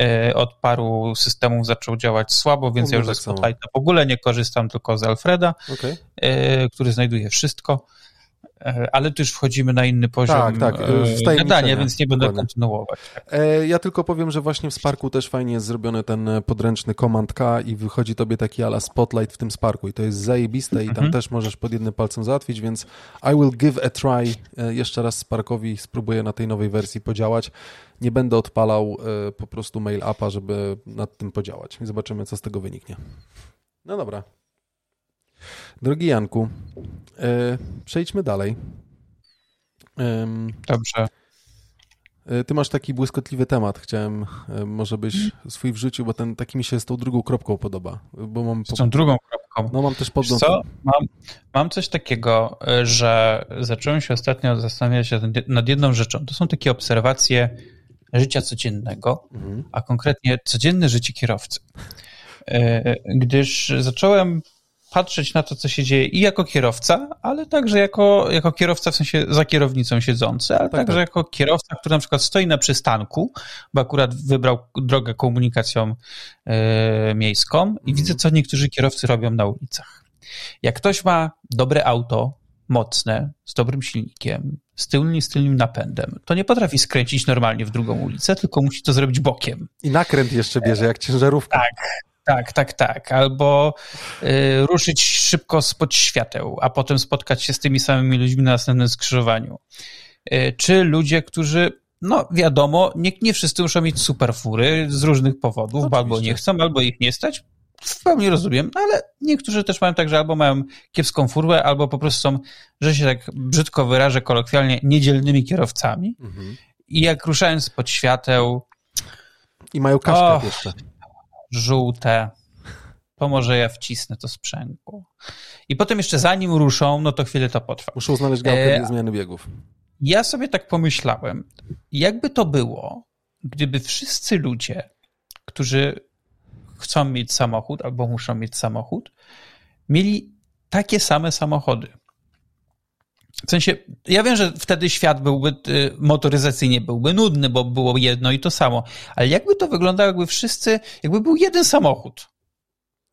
e, od paru systemów zaczął działać słabo, więc ja już tak ze Spotlighta w ogóle nie korzystam, tylko z Alfreda, okay. który znajduje wszystko. E, ale tu już wchodzimy na inny poziom tak, tak, e, gadania, więc nie będę Dokładnie. kontynuować. Tak. E, ja tylko powiem, że właśnie w Sparku też fajnie jest zrobiony ten podręczny Command K i wychodzi tobie taki ala Spotlight w tym Sparku i to jest zajebiste i tam mhm. też możesz pod jednym palcem załatwić, więc I will give a try. Jeszcze raz Sparkowi spróbuję na tej nowej wersji podziałać. Nie będę odpalał po prostu mail appa, żeby nad tym podziałać i zobaczymy, co z tego wyniknie. No dobra, Drogi Janku, e, przejdźmy dalej. Dobrze. E, ty masz taki błyskotliwy temat. Chciałem, e, może byś swój wrzucił, bo ten taki mi się z tą drugą kropką podoba. Bo mam po... Z tą drugą kropką. No mam też podgląd. Co? Mam, mam coś takiego, e, że zacząłem się ostatnio zastanawiać się nad jedną rzeczą. To są takie obserwacje życia codziennego, mhm. a konkretnie codzienne życie kierowcy. Gdyż zacząłem patrzeć na to, co się dzieje i jako kierowca, ale także jako, jako kierowca w sensie za kierownicą siedzący, ale tak, także tak. jako kierowca, który na przykład stoi na przystanku, bo akurat wybrał drogę komunikacją e, miejską i mhm. widzę, co niektórzy kierowcy robią na ulicach. Jak ktoś ma dobre auto, mocne, z dobrym silnikiem, z tylnym, z tylnym napędem, to nie potrafi skręcić normalnie w drugą ulicę, tylko musi to zrobić bokiem. I nakręt jeszcze bierze, jak ciężarówka. Tak, tak, tak, tak. Albo y, ruszyć szybko spod świateł, a potem spotkać się z tymi samymi ludźmi na następnym skrzyżowaniu. Y, czy ludzie, którzy, no wiadomo, nie, nie wszyscy muszą mieć super fury z różnych powodów, Oczywiście. albo nie chcą, albo ich nie stać. W pełni rozumiem, no ale niektórzy też mają tak, że albo mają kiepską furę, albo po prostu są, że się tak brzydko wyrażę kolokwialnie, niedzielnymi kierowcami. Mhm. I jak ruszając spod świateł. I mają kaszkę jeszcze żółte, to może ja wcisnę to sprzęgło. I potem jeszcze zanim ruszą, no to chwilę to potrwa. Muszą znaleźć gałkę e, zmiany biegów. Ja sobie tak pomyślałem, jakby to było, gdyby wszyscy ludzie, którzy chcą mieć samochód albo muszą mieć samochód, mieli takie same samochody. W sensie, ja wiem, że wtedy świat byłby y, motoryzacyjnie byłby nudny, bo było jedno i to samo, ale jakby to wyglądało, jakby wszyscy, jakby był jeden samochód.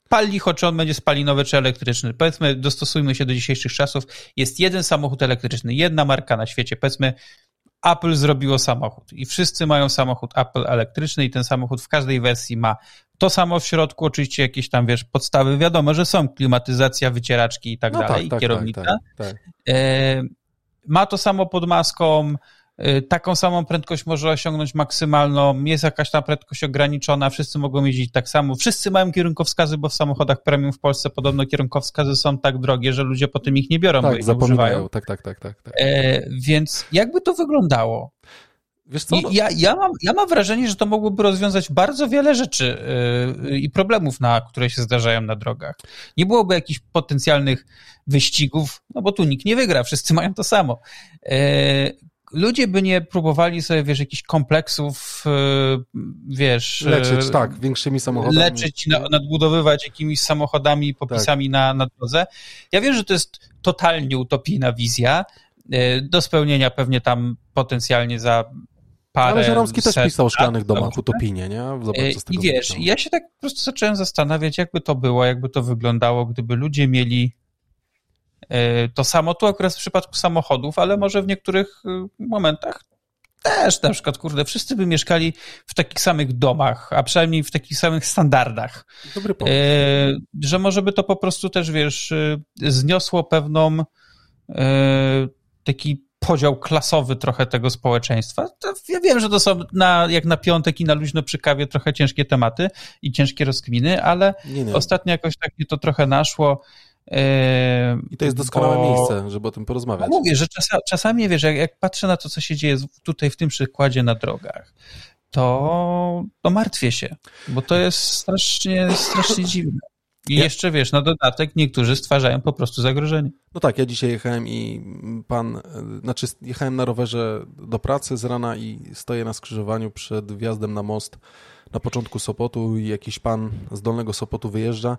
Pal licho, czy on będzie spalinowy, czy elektryczny. Powiedzmy, dostosujmy się do dzisiejszych czasów. Jest jeden samochód elektryczny, jedna marka na świecie. Powiedzmy, Apple zrobiło samochód i wszyscy mają samochód Apple elektryczny i ten samochód w każdej wersji ma to samo w środku, oczywiście jakieś tam, wiesz, podstawy, wiadomo, że są klimatyzacja, wycieraczki i tak no dalej, tak, tak, kierownica. Tak, tak, tak. E, ma to samo pod maską, taką samą prędkość może osiągnąć maksymalną, jest jakaś tam prędkość ograniczona, wszyscy mogą jeździć tak samo. Wszyscy mają kierunkowskazy, bo w samochodach premium w Polsce podobno kierunkowskazy są tak drogie, że ludzie potem ich nie biorą, tak, bo ich używają. Tak, tak, tak, tak, tak. E, więc jakby to wyglądało? Wiesz co? Ja, ja, mam, ja mam wrażenie, że to mogłoby rozwiązać bardzo wiele rzeczy yy, i problemów, na, które się zdarzają na drogach. Nie byłoby jakichś potencjalnych wyścigów, no bo tu nikt nie wygra, wszyscy mają to samo. Yy, ludzie by nie próbowali sobie, wiesz, jakichś kompleksów, yy, wiesz... Leczyć, tak, większymi samochodami. Leczyć, na, nadbudowywać jakimiś samochodami, popisami tak. na, na drodze. Ja wiem, że to jest totalnie utopijna wizja, do spełnienia pewnie tam potencjalnie za parę Ale Żeromski też pisał o szklanych domach, utopijnie, nie? Zobacz, I wiesz, ja się tak po prostu zacząłem zastanawiać, jakby to było, jakby to wyglądało, gdyby ludzie mieli to samo tu akurat w przypadku samochodów, ale może w niektórych e, momentach też na przykład, kurde, wszyscy by mieszkali w takich samych domach, a przynajmniej w takich samych standardach. Dobry pomysł. E, że może by to po prostu też, wiesz, zniosło pewną taki podział klasowy trochę tego społeczeństwa. To ja wiem, że to są na, jak na piątek i na luźno przy kawie trochę ciężkie tematy i ciężkie rozkminy, ale nie, nie. ostatnio jakoś tak mnie to trochę naszło. I to jest doskonałe bo... miejsce, żeby o tym porozmawiać. No mówię, że czasa, czasami, wiesz, jak, jak patrzę na to, co się dzieje tutaj w tym przykładzie na drogach, to, to martwię się, bo to jest strasznie, strasznie dziwne. I ja... jeszcze wiesz, na dodatek niektórzy stwarzają po prostu zagrożenie. No tak, ja dzisiaj jechałem i pan, znaczy jechałem na rowerze do pracy z rana i stoję na skrzyżowaniu przed wjazdem na most na początku Sopotu i jakiś pan z Dolnego Sopotu wyjeżdża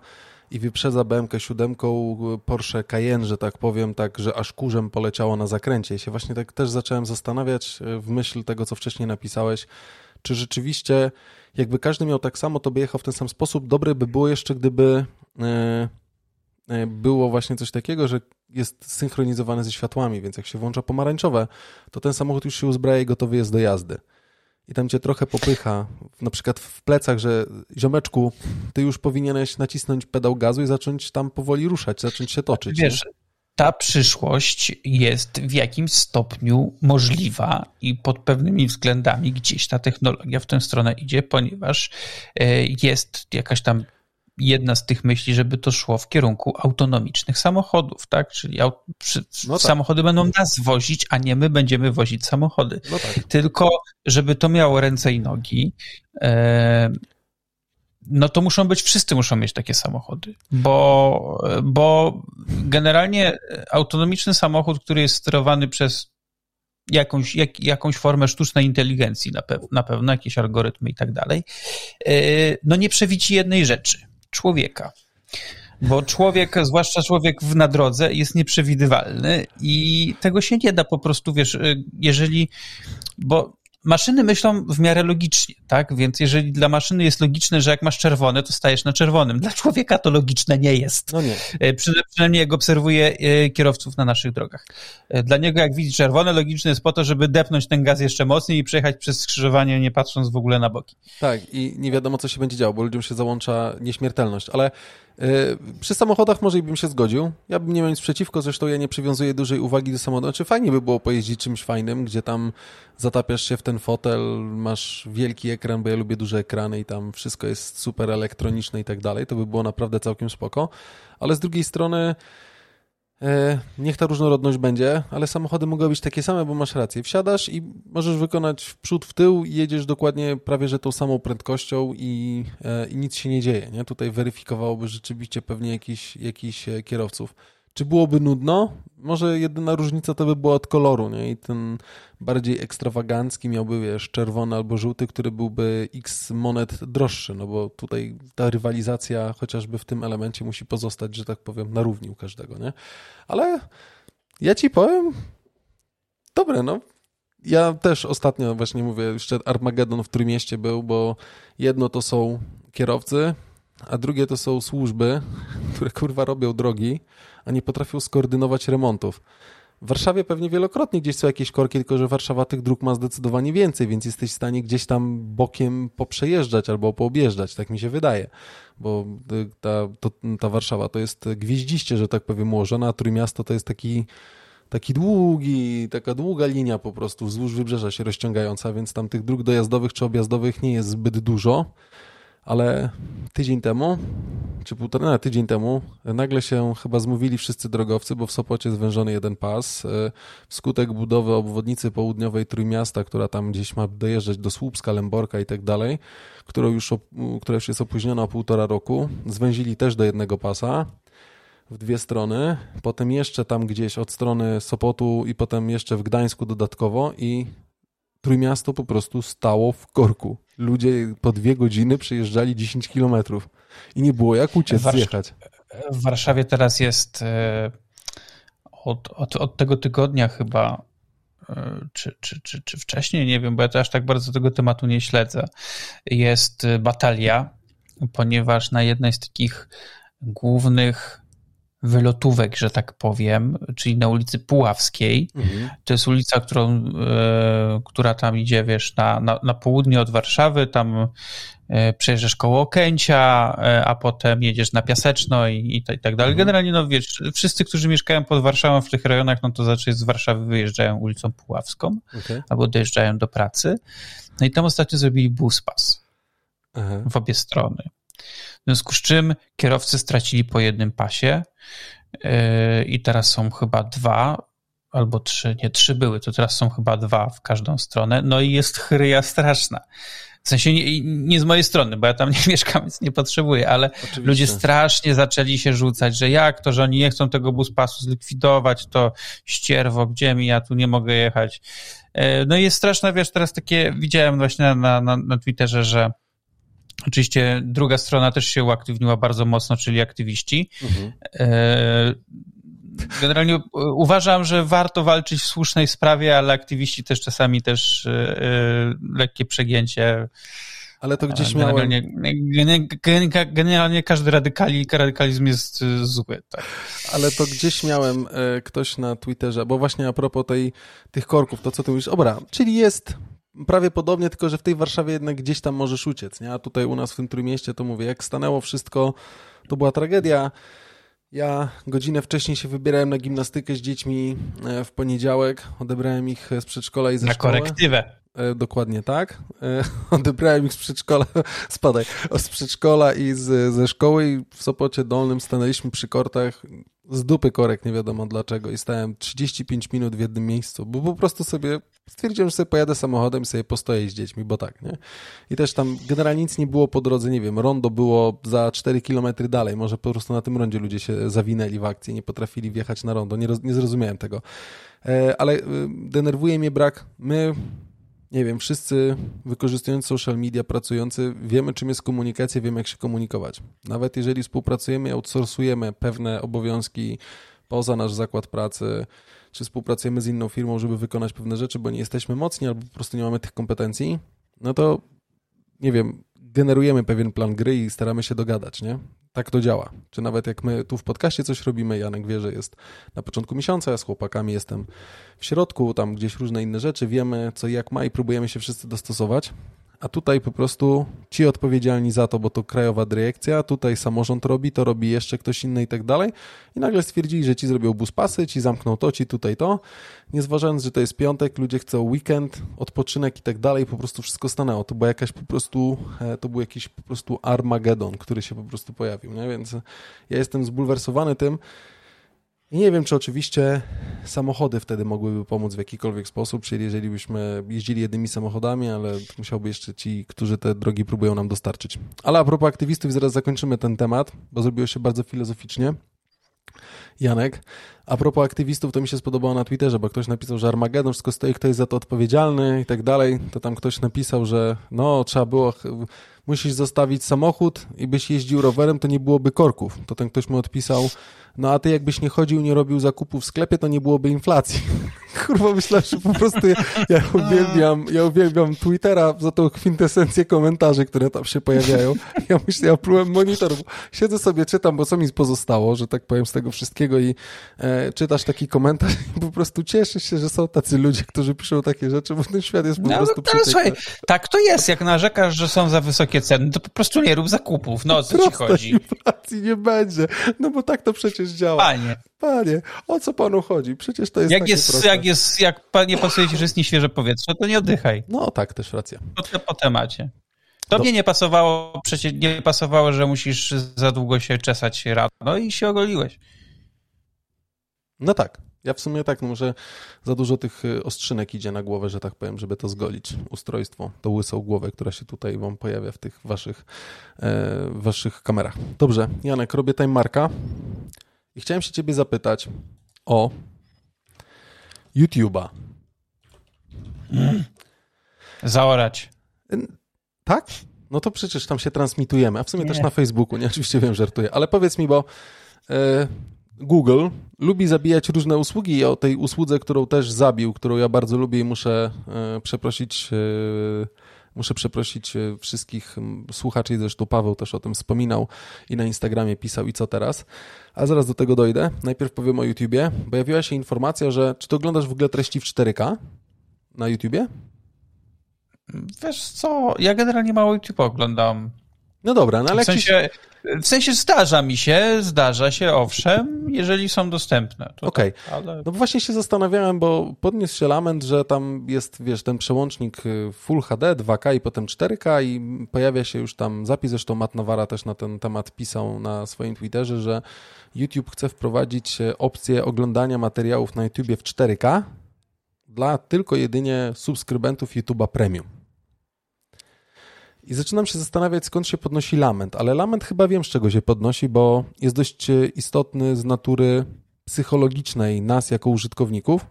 i wyprzedza BMK siódemką Porsche Cayenne, że tak powiem, tak, że aż kurzem poleciało na zakręcie. I się właśnie tak też zacząłem zastanawiać e, w myśl tego, co wcześniej napisałeś, czy rzeczywiście jakby każdy miał tak samo, to by jechał w ten sam sposób. Dobre by było jeszcze, gdyby e, e, było właśnie coś takiego, że jest synchronizowane ze światłami, więc jak się włącza pomarańczowe, to ten samochód już się uzbraja i gotowy jest do jazdy. I tam cię trochę popycha, na przykład w plecach, że ziomeczku, ty już powinieneś nacisnąć pedał gazu i zacząć tam powoli ruszać, zacząć się toczyć. Wiesz, nie? ta przyszłość jest w jakimś stopniu możliwa i pod pewnymi względami gdzieś ta technologia w tę stronę idzie, ponieważ e, jest jakaś tam jedna z tych myśli, żeby to szło w kierunku autonomicznych samochodów, tak? Czyli au, przy, no tak. samochody będą nas wozić, a nie my będziemy wozić samochody. No tak. Tylko, żeby to miało ręce i nogi, e, no to muszą być, wszyscy muszą mieć takie samochody, bo, bo generalnie autonomiczny samochód, który jest sterowany przez jakąś, jak, jakąś formę sztucznej inteligencji na, pew, na pewno, jakieś algorytmy i tak dalej, e, no nie przewidzi jednej rzeczy, człowieka. Bo człowiek, zwłaszcza człowiek w, na drodze, jest nieprzewidywalny i tego się nie da po prostu, wiesz, e, jeżeli, bo maszyny myślą w miarę logicznie, tak? Więc jeżeli dla maszyny jest logiczne, że jak masz czerwone, to stajesz na czerwonym. Dla człowieka to logiczne nie jest. No nie. E, przynajmniej jak obserwuję e, kierowców na naszych drogach. E, dla niego jak widzi czerwone, logiczne jest po to, żeby depnąć ten gaz jeszcze mocniej i przejechać przez skrzyżowanie, nie patrząc w ogóle na boki. Tak, i nie wiadomo, co się będzie działo, bo ludziom się załącza nieśmiertelność, ale przy samochodach może bym się zgodził. Ja bym nie miał nic przeciwko, zresztą ja nie przywiązuję dużej uwagi do samochodu. Czy znaczy, fajnie by było pojeździć czymś fajnym, gdzie tam zatapiasz się w ten fotel, masz wielki ekran, bo ja lubię duże ekrany i tam wszystko jest super elektroniczne i tak dalej. To by było naprawdę całkiem spoko. Ale z drugiej strony niech ta różnorodność będzie, ale samochody mogą być takie same, bo masz rację. Wsiadasz i możesz wykonać w przód, w tył i jedziesz dokładnie prawie że tą samą prędkością i, e, i nic się nie dzieje. Nie? Tutaj weryfikowałoby rzeczywiście pewnie jakiś, jakiś e, kierowców. Czy byłoby nudno? Może jedyna różnica to by była od koloru, nie? I ten bardziej ekstrawagancki miałby, wiesz, czerwony albo żółty, który byłby x monet droższy, no bo tutaj ta rywalizacja chociażby w tym elemencie musi pozostać, że tak powiem, na równi u każdego, nie? Ale ja ci powiem, dobre, no. Ja też ostatnio właśnie mówię, jeszcze Armageddon w Trójmieście był, bo jedno to są kierowcy, a drugie to są służby, które kurwa robią drogi, a nie potrafią skoordynować remontów. W Warszawie pewnie wielokrotnie gdzieś są jakieś korki, tylko że Warszawa tych dróg ma zdecydowanie więcej, więc jesteś w stanie gdzieś tam bokiem poprzejeżdżać albo poobjeżdżać, tak mi się wydaje. Bo ta, to, ta Warszawa to jest gwieździście, że tak powiem, ułożona, a Trójmiasto to jest taki taki długi, taka długa linia po prostu wzdłuż wybrzeża się rozciągająca, więc tam tych dróg dojazdowych czy objazdowych nie jest zbyt dużo ale tydzień temu, czy półtora na tydzień temu, nagle się chyba zmówili wszyscy drogowcy, bo w Sopocie zwężony jeden pas. E, wskutek budowy obwodnicy południowej Trójmiasta, która tam gdzieś ma dojeżdżać do Słupska, Lęborka i tak dalej, którą już, która już jest opóźniona o półtora roku, zwęzili też do jednego pasa w dwie strony, potem jeszcze tam gdzieś od strony Sopotu i potem jeszcze w Gdańsku dodatkowo i Trójmiasto po prostu stało w korku. Ludzie po dwie godziny przejeżdżali 10 kilometrów i nie było jak uciec, Warsz zjechać. W Warszawie teraz jest e, od, od, od tego tygodnia chyba, e, czy, czy, czy, czy wcześniej, nie wiem, bo ja też tak bardzo tego tematu nie śledzę, jest batalia, ponieważ na jednej z takich głównych wylotówek, że tak powiem, czyli na ulicy Puławskiej. Mhm. To jest ulica, którą, e, która tam idzie, wiesz, na, na, na południe od Warszawy, tam e, przejeżdżasz koło Okęcia, e, a potem jedziesz na Piaseczno i, i, i tak dalej. Mhm. Generalnie, no wiesz, wszyscy, którzy mieszkają pod Warszawą w tych rejonach, no to znaczy z Warszawy wyjeżdżają ulicą Puławską okay. albo dojeżdżają do pracy. No i tam ostatnio zrobili buspas Aha. w obie strony. W związku z czym kierowcy stracili po jednym pasie yy, i teraz są chyba dwa albo trzy, nie trzy były, to teraz są chyba dwa w każdą stronę. No i jest chryja straszna. W sensie nie, nie, z mojej strony, bo ja tam nie mieszkam, więc nie potrzebuję, ale Oczywiście. ludzie strasznie zaczęli się rzucać, że jak to, że oni nie chcą tego buspasu zlikwidować, to ścierwo, gdzie mi, ja tu nie mogę jechać. Yy, no i jest straszna, wiesz, teraz takie, widziałem właśnie na, na, na Twitterze, że Oczywiście druga strona też się uaktywniła bardzo mocno, czyli aktywiści. Mhm. E, generalnie uważam, że warto walczyć w słusznej sprawie, ale aktywiści też czasami też e, e, lekkie przegięcie. Ale to gdzieś miałem... Generalnie, generalnie każdy radykali, radykalizm jest zły. Tak. Ale to gdzieś miałem ktoś na Twitterze, bo właśnie a propos tej, tych korków, to co ty mówisz, obra, czyli jest prawie podobnie, tylko że w tej Warszawie jednak gdzieś tam możesz uciec, nie? A tutaj u nas w tym Trójmieście to mówię, jak stanęło wszystko, to była tragedia. Ja godzinę wcześniej się wybierałem na gimnastykę z dziećmi e, w poniedziałek, odebrałem ich z przedszkola i ze na szkoły. Na korektywę. E, dokładnie tak. E, odebrałem ich z przedszkola, spadaj, z przedszkola i z, ze szkoły i w Sopocie Dolnym stanęliśmy przy kortach z dupy korek, nie wiadomo dlaczego i stałem 35 minut w jednym miejscu, bo po prostu sobie stwierdziłem, że sobie pojadę samochodem i sobie postoję z dziećmi, bo tak, nie? I też tam generalnie nic nie było po drodze, nie wiem, rondo było za 4 kilometry dalej, może po prostu na tym rondzie ludzie się zawinęli w akcji, nie potrafili wjechać na rondo, nie, roz, nie zrozumiałem tego. E, ale e, denerwuje mnie brak, my nie wiem, wszyscy wykorzystując social media, pracujący, wiemy czym jest komunikacja, wiemy jak się komunikować. Nawet jeżeli współpracujemy, outsourcujemy pewne obowiązki poza nasz zakład pracy, czy współpracujemy z inną firmą, żeby wykonać pewne rzeczy, bo nie jesteśmy mocni albo po prostu nie mamy tych kompetencji, no to nie wiem, generujemy pewien plan gry i staramy się dogadać, nie? Tak to działa. Czy nawet jak my tu w podcaście coś robimy, Janek wie, że jest na początku miesiąca, ja z chłopakami jestem w środku, tam gdzieś różne inne rzeczy, wiemy co i jak ma i próbujemy się wszyscy dostosować a tutaj po prostu ci odpowiedzialni za to, bo to krajowa dyrekcja, tutaj samorząd robi, to robi jeszcze ktoś inny i tak dalej. I nagle stwierdzili, że ci zrobią buspasy, ci zamkną to, ci tutaj to. Nie zważając, że to jest piątek, ludzie chcą weekend, odpoczynek i tak dalej, po prostu wszystko stanęło. To była jakaś po prostu, e, to był jakiś po prostu Armagedon, który się po prostu pojawił, nie? Więc ja jestem zbulwersowany tym, i nie wiem, czy oczywiście samochody wtedy mogłyby pomóc w jakikolwiek sposób, czyli jeżeli byśmy jeździli jednymi samochodami, ale musiałby jeszcze ci, którzy te drogi próbują nam dostarczyć. Ale a propos aktywistów, zaraz zakończymy ten temat, bo zrobiło się bardzo filozoficznie. Janek, a propos aktywistów, to mi się spodobało na Twitterze, bo ktoś napisał, że Armagedon, wszystko stoi, kto jest za to odpowiedzialny i tak dalej. To tam ktoś napisał, że no, trzeba było, musisz zostawić samochód i byś jeździł rowerem, to nie byłoby korków. To ten ktoś mu odpisał, no a ty jakbyś nie chodził, nie robił zakupów w sklepie, to nie byłoby inflacji. Kurwa, myślę, że po prostu ja, ja, uwielbiam, ja uwielbiam Twittera za tą kwintesencję komentarzy, które tam się pojawiają. Ja myślę, ja próbowałem monitor, siedzę sobie, czytam, bo co mi pozostało, że tak powiem, z tego wszystkiego i e, czytasz taki komentarz i po prostu cieszysz się, że są tacy ludzie, którzy piszą takie rzeczy, bo ten świat jest po no, prostu no, słuchaj, Tak to jest, jak narzekasz, że są za wysokie ceny, to po prostu nie rób zakupów. No, o co ci chodzi? inflacji nie będzie, no bo tak to przecież działa. Panie. Panie, o co panu chodzi? Przecież to jest jak jest, proste. Jak jest, jak nie pasuje ci, że jest nieświeże powietrze, to nie oddychaj. No tak, też racja. Po, po temacie. To Do... mnie nie pasowało, przecież nie pasowało, że musisz za długo się czesać rano i się ogoliłeś. No tak. Ja w sumie tak, no może za dużo tych y, ostrzynek idzie na głowę, że tak powiem, żeby to zgolić. Ustrojstwo, tą łysą głowę, która się tutaj wam pojawia w tych waszych, e, waszych kamerach. Dobrze, Janek, robię time marka i chciałem się ciebie zapytać o YouTube'a. Hmm. Zaorać. Tak? No to przecież tam się transmitujemy, a w sumie nie. też na Facebooku, nie? Oczywiście wiem, żartuję, ale powiedz mi, bo... E, Google lubi zabijać różne usługi i o tej usłudze, którą też zabił, którą ja bardzo lubię i muszę e, przeprosić e, muszę przeprosić e, wszystkich słuchaczy, zresztą Paweł też o tym wspominał i na Instagramie pisał i co teraz. A zaraz do tego dojdę. Najpierw powiem o YouTubie. Pojawiła się informacja, że czy to oglądasz w ogóle treści w 4K na YouTubie? Wiesz co, ja generalnie mało YouTube oglądam. No dobra, no ale w sensie, w sensie zdarza mi się, zdarza się, owszem, jeżeli są dostępne. Okej, okay. ale... no właśnie się zastanawiałem, bo podniósł się lament, że tam jest, wiesz, ten przełącznik y, Full HD, 2K i potem 4K i pojawia się już tam zapis, zresztą Matt Nawara też na ten temat pisał na swoim Twitterze, że YouTube chce wprowadzić y, opcję oglądania materiałów na YouTubie w 4K dla tylko jedynie subskrybentów YouTube'a Premium. I zaczynam się zastanawiać, skąd się podnosi lament, ale lament chyba wiem, z czego się podnosi, bo jest dość e, istotny z natury psychologicznej nas jako użytkowników,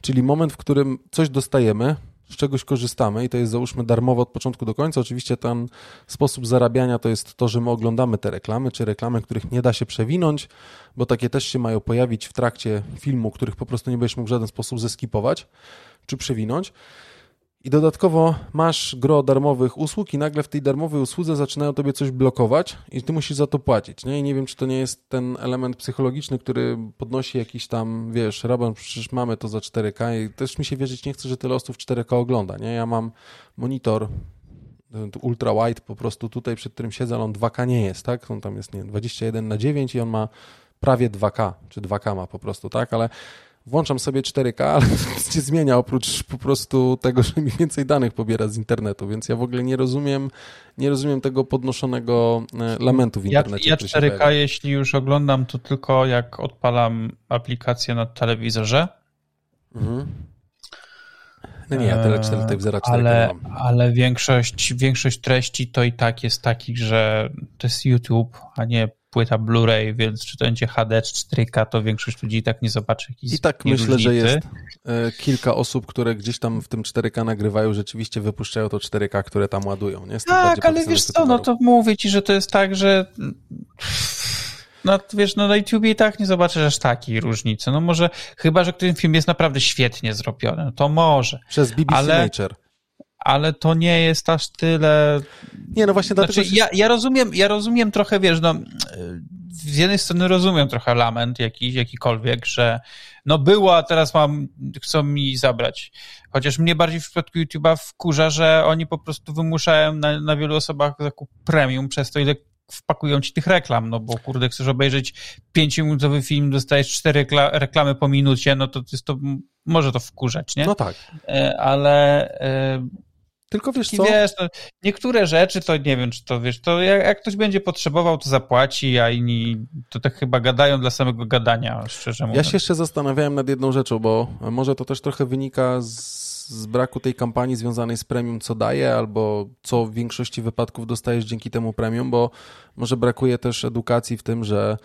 czyli moment, w którym coś dostajemy, z czegoś korzystamy i to jest załóżmy darmowo od początku do końca. Oczywiście ten sposób zarabiania to jest to, że my oglądamy te reklamy, czy reklamy, których nie da się przewinąć, bo takie też się mają pojawić w trakcie filmu, których po prostu nie będziesz mógł w żaden sposób zeskipować, czy przewinąć. I dodatkowo masz gro darmowych usług i nagle w tej darmowej usłudze zaczynają tobie coś blokować i ty musisz za to płacić, nie? I nie wiem, czy to nie jest ten element psychologiczny, który podnosi jakiś tam, wiesz, Raban, przecież mamy to za 4K i też mi się wierzyć nie chce, że tyle osób 4K ogląda, nie? Ja mam monitor ultra wide po prostu tutaj, przed którym siedzę, ale on 2K nie jest, tak? On tam jest, nie 21 na 9 i on ma prawie 2K, czy 2K ma po prostu, tak? Ale włączam sobie 4K, ale nic nie zmienia oprócz po prostu tego, że mi więcej danych pobiera z internetu, więc ja w ogóle nie rozumiem, nie rozumiem tego podnoszonego e, lamentu w internecie. Ja, ja 4K, jeśli już oglądam, to tylko jak odpalam aplikację na telewizorze. Mhm. No nie, ja tyle 4 telewizora 4 ale, ale większość, większość treści to i tak jest takich, że to jest YouTube, a nie płyta Blu-ray, więc czy to będzie HD czy 4K, to większość ludzi i tak nie zobaczy I tak myślę, różnicy. że jest e, kilka osób, które gdzieś tam w tym 4K nagrywają, rzeczywiście wypuszczają to 4K, które tam ładują. Nie? Tak, ale wiesz co, no to mówię ci, że to jest tak, że no wiesz, no na YouTubie i tak nie zobaczysz aż takiej różnicy. No może, chyba, że ten film jest naprawdę świetnie zrobiony, no to może. Przez BBC ale, Nature. Ale to nie jest aż tyle... Nie, no właśnie dlatego... Znaczy, ja, ja, rozumiem, ja rozumiem trochę, wiesz, no z jednej strony rozumiem trochę lament jakiś, jakikolwiek, że no było, a teraz mam, chcą mi zabrać. Chociaż mnie bardziej w przypadku YouTube'a wkurza, że oni po prostu wymuszają na, na wielu osobach zakup premium przez to, ile wpakują ci tych reklam, no bo kurde, chcesz obejrzeć pięciominutowy film, dostajesz cztery reklamy po minucie, no to jest to, może to wkurzać, nie? No tak. E, ale e, tylko wiesz co? Wiesz, no, niektóre rzeczy to nie wiem, czy to wiesz, to jak, jak, ktoś będzie potrzebował, to zapłaci, a inni to tak chyba gadają dla samego gadania, szczerze mówiąc. Ja się jeszcze zastanawiałem nad jedną rzeczą, bo może to też trochę wynika z z braku tej kampanii związanej z premium, co daje, albo co w większości wypadków dostajesz dzięki temu premium, bo może brakuje też edukacji w tym, że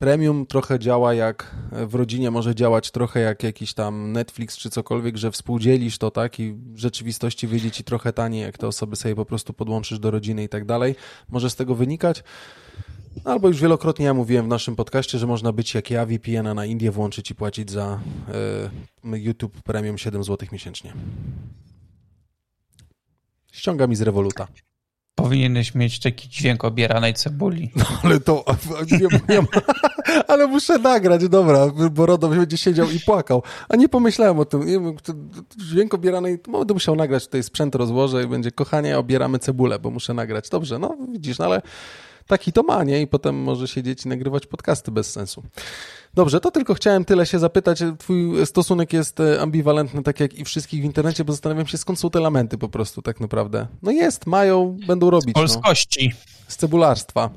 premium trochę działa jak w rodzinie, może działać trochę jak jakiś tam Netflix czy cokolwiek, że współdzielisz to, tak, i w rzeczywistości wyjdzie ci trochę taniej, jak te osoby sobie po prostu podłączysz do rodziny i tak dalej. Może z tego wynikać. Albo już wielokrotnie ja mówiłem w naszym podcaście, że można być jak ja, VPN-a na Indię włączyć i płacić za y, YouTube Premium 7 zł miesięcznie. Ściąga mi z rewoluta. Powinieneś mieć taki dźwięk obieranej cebuli. No ale to, nie, nie ma, ale muszę nagrać, dobra, bo Rodo będzie siedział i płakał. A nie pomyślałem o tym. Nie dźwięk obieranej, będę musiał nagrać, tutaj sprzęt rozłożę i będzie, kochanie, obieramy cebulę, bo muszę nagrać. Dobrze, no widzisz, no ale taki to ma, nie? I potem może siedzieć i nagrywać podcasty bez sensu. Dobrze, to tylko chciałem tyle się zapytać. Twój stosunek jest e, ambiwalentny, tak jak i wszystkich w internecie, bo zastanawiam się, skąd są te lamenty po prostu tak naprawdę. No jest, mają, będą robić. Z no. polskości. No. Z cebularstwa.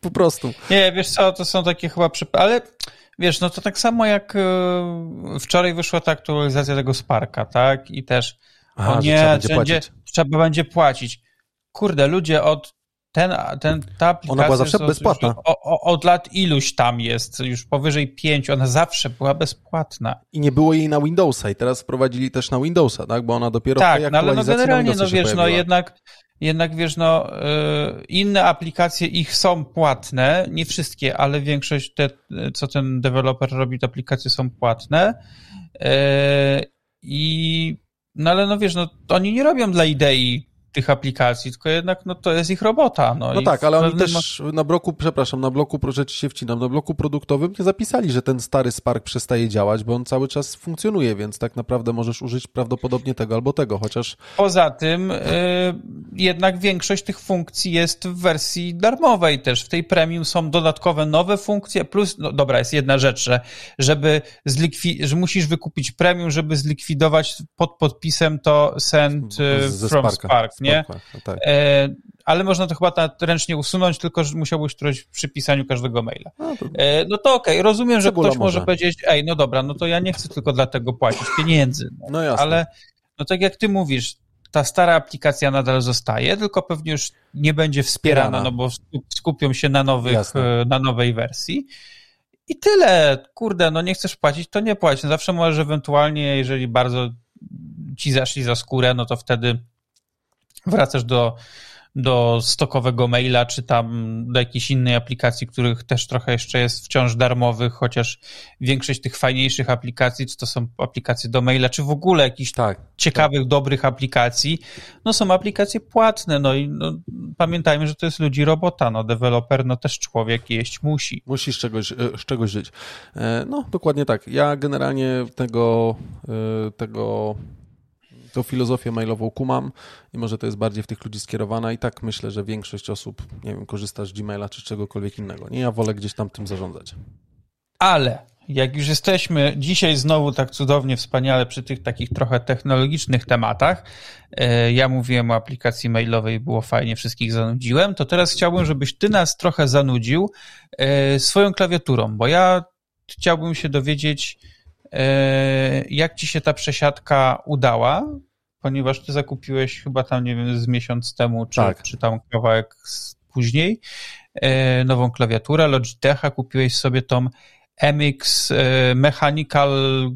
Po prostu. Nie, wiesz co, to są takie chyba przypadki, ale wiesz, no to tak samo jak e, wczoraj wyszła ta aktualizacja tego Sparka, tak? I też Aha, o nie, trzeba będzie, będzie, trzeba będzie płacić. Kurde, ludzie od ten, ten, ta aplikacja ona była zawsze bezpłatna. O, o, od lat iluś tam jest, już powyżej pięciu, ona zawsze była bezpłatna. I nie było jej na Windowsa i teraz wprowadzili też na Windowsa, tak? Bo ona dopiero tak, no, ale no generalnie, no wiesz, no jednak, jednak wiesz, no yy, inne aplikacje ich są płatne, nie wszystkie, ale większość te, co ten deweloper robi, te aplikacje są płatne yy, i no ale no wiesz, no oni nie robią dla idei tych aplikacji, tylko jednak no, to jest ich robota. No, no tak, ale oni też na bloku, przepraszam, na bloku, rzecz się wcinam, na bloku produktowym nie zapisali, że ten stary Spark przestaje działać, bo on cały czas funkcjonuje, więc tak naprawdę możesz użyć prawdopodobnie tego albo tego, chociaż... Poza tym y, jednak większość tych funkcji jest w wersji darmowej też. W tej premium są dodatkowe nowe funkcje, plus, no dobra, jest jedna rzecz, że żeby zlikwi- że musisz wykupić premium, żeby zlikwidować pod podpisem to send y, from Sparka. Spark, nie? No tak. E, ale można to chyba ręcznie usunąć, tylko że musiałbyś któreś przy pisaniu każdego maila. No to, e, no to okej, okay. rozumiem, że ktoś może. może powiedzieć, ej, no dobra, no to ja nie chcę tylko dlatego płacić pieniędzy. No, no jasne. Ale no tak jak ty mówisz, ta stara aplikacja nadal zostaje, tylko pewnie już nie będzie wspierana, no bo skupią się na, nowych, na nowej wersji. I tyle. Kurde, no nie chcesz płacić, to nie płać. No zawsze możesz ewentualnie, jeżeli bardzo ci zaszli za skórę, no to wtedy wracasz do, do stokowego maila, czy tam do jakiejś innej aplikacji, których też trochę jeszcze jest wciąż darmowych, chociaż większość tych fajniejszych aplikacji, czy to są aplikacje do maila, czy w ogóle jakichś tak, ciekawych, tak. dobrych aplikacji, no są aplikacje płatne, no i no, pamiętajmy, że to jest ludzi robota, no deweloper, no też człowiek jeść musi. Musi z czegoś, e, z czegoś żyć. E, no, dokładnie tak. Ja generalnie tego, e, tego tą filozofię mailową kumam i może to jest bardziej w tych ludzi skierowana i tak myślę, że większość osób, nie wiem, korzysta z Gmaila czy czegokolwiek innego. Nie, ja wolę gdzieś tam tym zarządzać. Ale jak już jesteśmy dzisiaj znowu tak cudownie, wspaniale przy tych takich trochę technologicznych tematach, e, ja mówiłem o aplikacji mailowej, było fajnie, wszystkich zanudziłem, to teraz chciałbym, żebyś ty nas trochę zanudził e, swoją klawiaturą, bo ja chciałbym się dowiedzieć, jak ci się ta przesiadka udała, ponieważ ty zakupiłeś chyba tam, nie wiem, z miesiąc temu, czy, tak. czy tam kawałek później, nową klawiaturę Logitecha, kupiłeś sobie tą MX e, Mechanical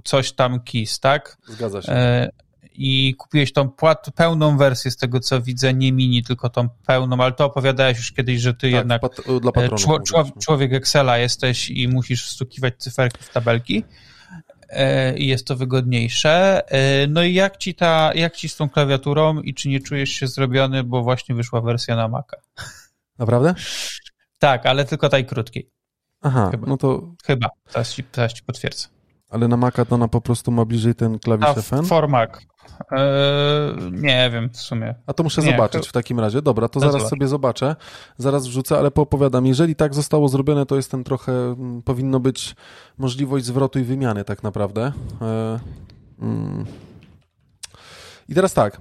coś tam keys, tak? Zgadza się. E, I kupiłeś tą płat, pełną wersję z tego, co widzę, nie mini, tylko tą pełną, ale to opowiadałeś już kiedyś, że ty tak, jednak pat, e, patronów, człowiek Excela jesteś i musisz wstukiwać cyferki w tabelki i jest to wygodniejsze. No i jak ci, ta, jak ci z tą klawiaturą i czy nie czujesz się zrobiony, bo właśnie wyszła wersja na Maca? Naprawdę? Tak, ale tylko tej krótkiej. Aha, Chyba. no to... Chyba, teraz ci, teraz ci potwierdzę. Ale na Maca to ona po prostu ma bliżej ten klawisz A, FN? For Mac. Eee, nie wiem w sumie. A to muszę nie, zobaczyć w takim razie. Dobra, to zaraz sobie zobaczę, zaraz wrzucę, ale poopowiadam. Jeżeli tak zostało zrobione, to jest ten trochę, mm, powinno być możliwość zwrotu i wymiany tak naprawdę. Eee, mm. I teraz tak,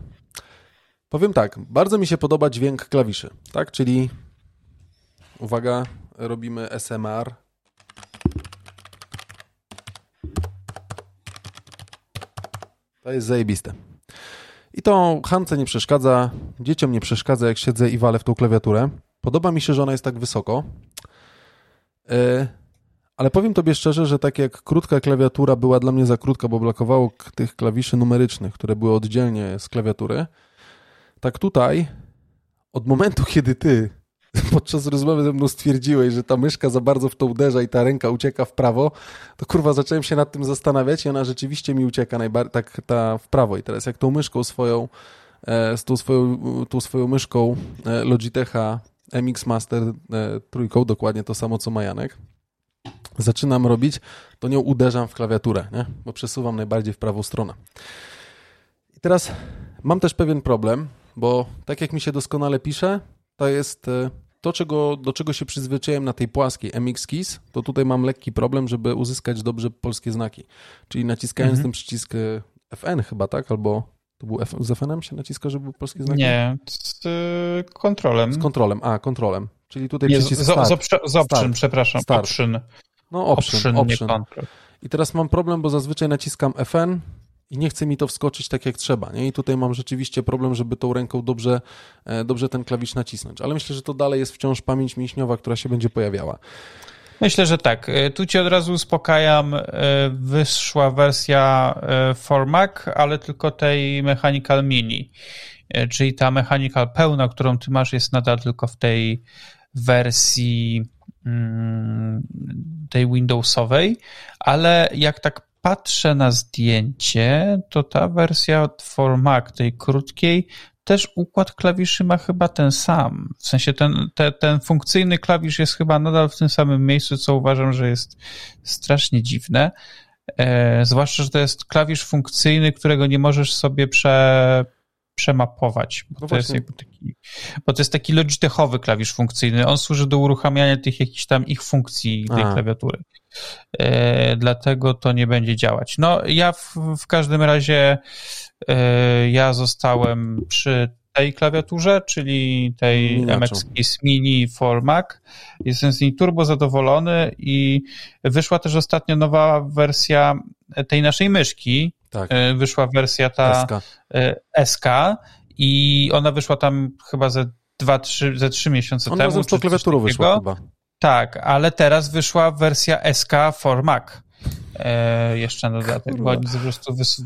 powiem tak, bardzo mi się podoba dźwięk klawiszy, tak, czyli uwaga, robimy SMR. To jest zajebiste. I to Hance nie przeszkadza, dzieciom nie przeszkadza, jak siedzę i walę w tą klawiaturę. Podoba mi się, że ona jest tak wysoko. Yy, ale powiem tobie szczerze, że tak jak krótka klawiatura była dla mnie za krótka, bo brakowało tych klawiszy numerycznych, które były oddzielnie z klawiatury, tak tutaj od momentu, kiedy ty podczas rozmowy ze mną stwierdziłeś, że ta myszka za bardzo w to uderza i ta ręka ucieka w prawo, to kurwa zacząłem się nad tym zastanawiać i ona rzeczywiście mi ucieka najbardziej tak ta w prawo. I teraz jak tą myszką swoją, e, z tą swoją, tą swoją myszką e, Logitecha MX Master e, trójką, dokładnie to samo co Majanek, zaczynam robić, to nią uderzam w klawiaturę, nie? bo przesuwam najbardziej w prawą stronę. I teraz mam też pewien problem, bo tak jak mi się doskonale pisze, to jest e, to, czego, do czego się przyzwyczaiłem na tej płaskiej MX Keys, to tutaj mam lekki problem, żeby uzyskać dobrze polskie znaki. Czyli naciskając mhm. ten przycisk e, FN chyba, tak? Albo to był F, z FN-em się naciska, żeby były polskie znaki? Nie, z y, kontrolem. Z kontrolem, a, kontrolem. Czyli tutaj nie, przycisk z, start. Z, z option, przepraszam, start. option. No option, option. option. I teraz mam problem, bo zazwyczaj naciskam FN, i nie chce mi to wskoczyć tak jak trzeba. Nie? I tutaj mam rzeczywiście problem, żeby tą ręką dobrze, e, dobrze ten klawisz nacisnąć. Ale myślę, że to dalej jest wciąż pamięć mięśniowa, która się będzie pojawiała. Myślę, że tak. E, tu cię od razu uspokajam. E, wyszła wersja Mac, ale tylko tej Mechanical Mini. Czyli ta Mechanical pełna, którą ty masz, jest nadal tylko w tej wersji mm, tej Windowsowej, ale jak tak patrzę na zdjęcie, to ta wersja od Formac, tej krótkiej, też układ klawiszy ma chyba ten sam. W sensie ten, te, ten funkcyjny klawisz jest chyba nadal w tym samym miejscu, co uważam, że jest strasznie dziwne. E, zwłaszcza, że to jest klawisz funkcyjny, którego nie możesz sobie prze, przemapować, bo, no to jest taki, bo to jest taki logitechowy klawisz funkcyjny. On służy do uruchamiania tych jakichś tam ich funkcji tej A. klawiatury. E, dlatego to nie będzie działać. No, ja w, w każdym razie e, ja zostałem przy tej klawiaturze, czyli tej MX Keys Mini for Mac. Jestem z niej turbo zadowolony i wyszła też ostatnio nowa wersja tej naszej myszki. Tak. E, wyszła wersja ta SK. SK i ona wyszła tam chyba ze dwa, trzy, ze trzy miesiące temu. Ona z klawiaturą wyszła chyba. Tak, ale teraz wyszła wersja SK for Mac. E, jeszcze na dodatek, Kurwa. bo po prostu wys...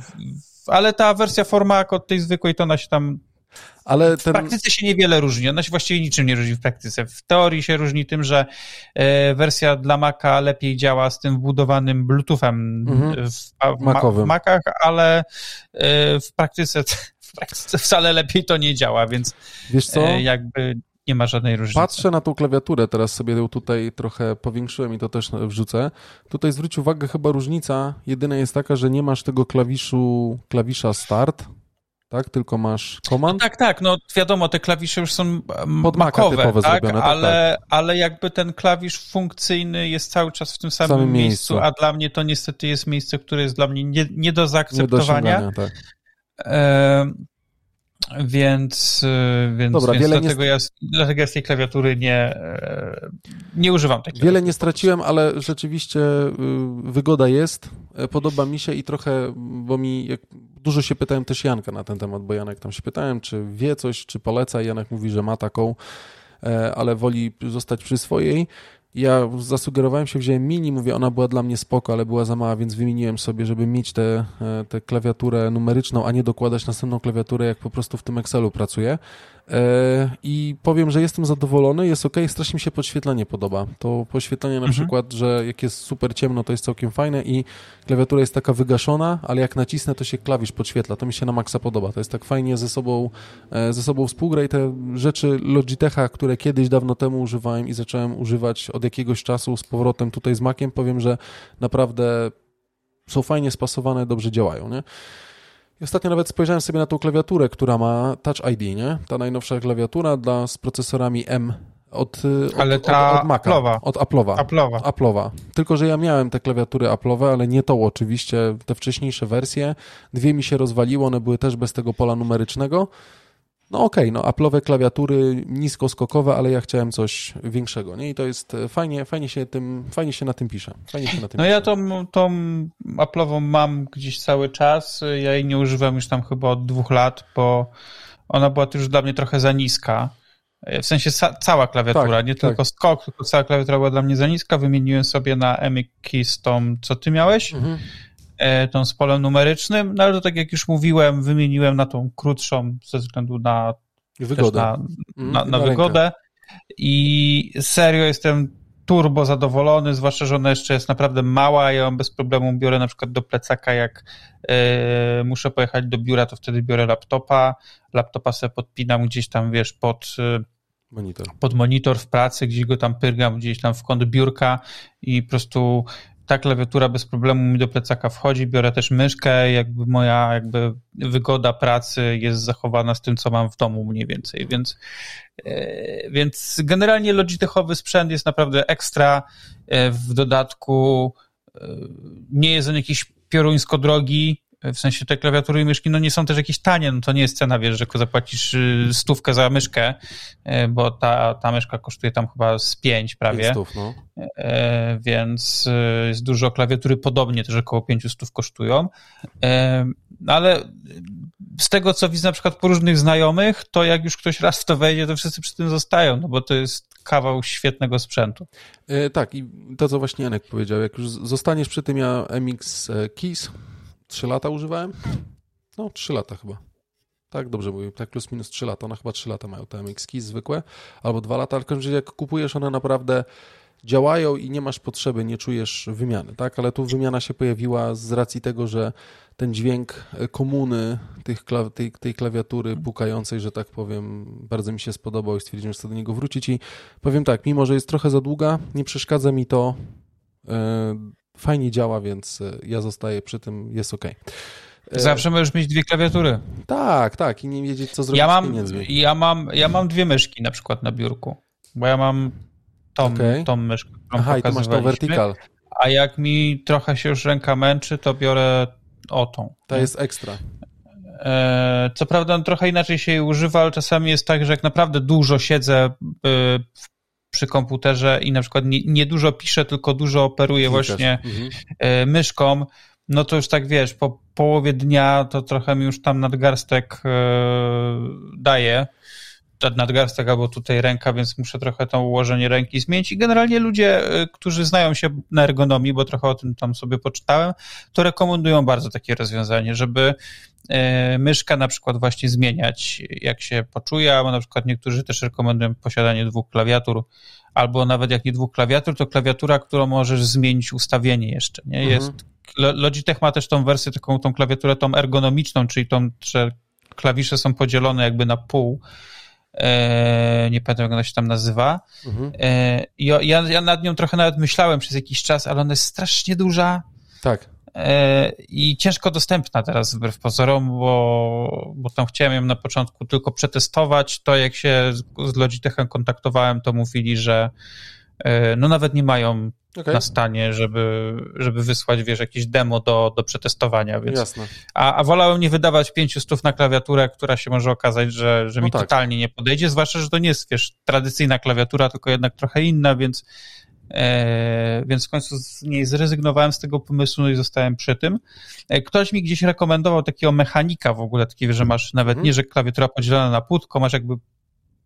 Ale ta wersja for Mac od tej zwykłej, to ona się tam ale ten... W praktyce się niewiele różni. Ona się właściwie niczym nie różni w praktyce. W teorii się różni tym, że e, wersja dla Maca lepiej działa z tym wbudowanym Bluetoothem mhm. w, w, Macach, ale e, w praktyce, w praktyce wcale lepiej to nie działa, więc Wiesz co? E, jakby nie ma żadnej różnicy. Patrzę na tą klawiaturę, teraz sobie ją tutaj trochę powiększyłem i to też wrzucę. Tutaj zwróć uwagę, chyba różnica jedyna jest taka, że nie masz tego klawiszu, klawisza start, tak? Tylko masz komand. No tak, tak, no wiadomo, te klawisze już są Pod makowe, typowe tak? zrobione, tak, ale, tak. ale jakby ten klawisz funkcyjny jest cały czas w tym samym, samym miejscu, miejscu, a dla mnie to niestety jest miejsce, które jest dla mnie nie, nie do zaakceptowania. Nie do tak. Więc, y, więc, Dobra, więc dlatego, nie... ja, dlatego ja z tej klawiatury nie, e, nie używam Wiele nie straciłem, ale rzeczywiście y, wygoda jest. E, podoba mi się i trochę, bo mi jak, dużo się pytałem też Janka na ten temat, bo Janek tam się pytałem, czy wie coś, czy poleca. Janek mówi, że ma taką, e, ale woli zostać przy swojej. Ja zasugerowałem się, wziąłem mini, mówię, ona była dla mnie spoko, ale była za mała, więc wymieniłem sobie, żeby mieć tę klawiaturę numeryczną, a nie dokładać następną klawiaturę, jak po prostu w tym Excelu pracuję. E, I powiem, że jestem zadowolony, jest ok, strasznie mi się podświetlenie podoba. To podświetlenie na mhm. przykład, że jak jest super ciemno, to jest całkiem fajne i klawiatura jest taka wygaszona, ale jak nacisnę, to się klawisz podświetla. To mi się na maksa podoba. To jest tak fajnie ze sobą, e, ze sobą współgra i te rzeczy Logitecha, które kiedyś dawno temu używałem i zacząłem używać od jakiegoś czasu z powrotem tutaj z Maciem, powiem, że naprawdę są fajnie spasowane, dobrze działają, nie? I ostatnio nawet spojrzałem sobie na tą klawiaturę, która ma Touch ID, nie? Ta najnowsza klawiatura dla, z procesorami M od, ale od, ta od, od Maca, Apple'owa. od Apple'owa. Apple'owa. Apple'owa. Tylko, że ja miałem te klawiatury Apple'owe, ale nie tą oczywiście, te wcześniejsze wersje. Dwie mi się rozwaliło, one były też bez tego pola numerycznego. No okej, okay, no Apple'owe klawiatury niskoskokowe, ale ja chciałem coś większego, nie? I to jest e, fajnie, fajnie się tym, fajnie się na tym pisze. Fajnie się na tym no pisze. ja tą, tą Apple'ową mam gdzieś cały czas, ja jej nie używam już tam chyba od dwóch lat, bo ona była już dla mnie trochę za niska. E, w sensie cała klawiatura, tak, nie tak. tylko skok, tylko cała klawiatura była dla mnie za niska. Wymieniłem sobie na MX Keys tą, co ty miałeś. Mhm. E, tą z polem numerycznym, no ale to tak jak już mówiłem, wymieniłem na tą krótszą ze względu na wygodę, na, mm, na, na, na wygodę. I serio jestem turbo zadowolony, zwłaszcza, że ona jeszcze jest naprawdę mała, ja ją bez problemu biorę na przykład do plecaka, jak yy, muszę pojechać do biura, to wtedy biorę laptopa, laptopa sobie podpinam gdzieś tam, wiesz, pod monitor. pod monitor w pracy, gdzieś go tam pyrgam, gdzieś tam w kąt biurka i po prostu ta klawiatura bez problemu mi do plecaka wchodzi, biorę też myszkę, jakby moja jakby wygoda pracy jest zachowana z tym, co mam w domu mniej więcej, więc, e, więc generalnie Logitechowy sprzęt jest naprawdę ekstra, e, w dodatku e, nie jest on jakiś pioruńsko drogi, w sensie te klawiatury i myszki no nie są też jakieś tanie, no to nie jest cena, wiesz, że zapłacisz y, stówkę za myszkę, y, bo ta, ta myszka kosztuje tam chyba z pięć prawie. Stów, no. E, więc y, jest dużo klawiatury podobnie, też około pięciu stów kosztują. E, ale z tego, co widzę na przykład po różnych znajomych, to jak już ktoś raz w to wejdzie, to wszyscy przy tym zostają, no bo to jest kawał świetnego sprzętu. E, tak, i to, co właśnie Janek powiedział, jak już zostaniesz przy tym, ja MX Keys 3 lata używałem? No, 3 lata chyba. Tak, dobrze mówię, tak plus minus 3 lata. One chyba 3 lata mają te MX zwykłe, albo 2 lata, ale w jak kupujesz, one naprawdę działają i nie masz potrzeby, nie czujesz wymiany, tak? Ale tu wymiana się pojawiła z racji tego, że ten dźwięk komuny tych, tej, tej klawiatury pukającej, że tak powiem, bardzo mi się spodobał i stwierdziłem, że chcę do niego wrócić i powiem tak, mimo, że jest trochę za długa, nie przeszkadza mi to yy, fajnie działa, więc e, ja zostaję przy tym, jest ok. E, Zawsze możesz mieć dwie klawiatury. Tak, tak, i nie wiedzieć, co zrobić ja mam, z pieniędzmi. Ja mam, ja mam dwie myszki na przykład na biurku, bo ja mam tą, okay. tą myszkę, którą Aha, i ty masz tą vertical. A jak mi trochę się już ręka męczy, to biorę o tą. To jest ekstra. E, co prawda trochę inaczej się jej używa, ale czasami jest tak, że jak naprawdę dużo siedzę w przy komputerze i na przykład niedużo nie piszę, tylko dużo operuję właśnie mhm. E, myszką, no to już tak wiesz, po połowie dnia to trochę mi już tam nadgarstek e, daje nadgarstek albo tutaj ręka, więc muszę trochę to ułożenie ręki zmienić. I generalnie ludzie, e, którzy znają się na ergonomii, bo trochę o tym tam sobie poczytałem, to rekomendują bardzo takie rozwiązanie, żeby e, myszka na przykład właśnie zmieniać, jak się poczuje, albo na przykład niektórzy też rekomendują posiadanie dwóch klawiatur, albo nawet jak nie dwóch klawiatur, to klawiatura, którą możesz zmienić ustawienie jeszcze, nie? Mhm. Jest, Logitech ma też tą wersję, taką tą klawiaturę tą ergonomiczną, czyli tą, że klawisze są podzielone jakby na pół, nie pamiętam jak ona się tam nazywa. Mhm. E, I ja, ja nad nią trochę nawet myślałem przez jakiś czas, ale ona jest strasznie duża. Tak. e, i ciężko dostępna teraz wbrew pozorom, bo, bo tam chciałem ją na początku tylko przetestować. To jak się z Logitechem kontaktowałem, to mówili, że e, no nawet nie mają okay. na stanie, żeby, żeby wysłać, wiesz, jakieś demo do, do przetestowania, więc... Jasne. A, a wolałem nie wydawać pięciu stów na klawiaturę, która się może okazać, że, że no mi tak. totalnie nie podejdzie, zwłaszcza, że to nie jest, wiesz, tradycyjna klawiatura, tylko jednak trochę inna, więc E, więc w końcu z niej zrezygnowałem z tego pomysłu no i zostałem przy tym. E, ktoś mi gdzieś rekomendował takiego mechanika w ogóle, takiego, że masz nawet mhm. nie, że klawiatura podzielona na płótko, masz jakby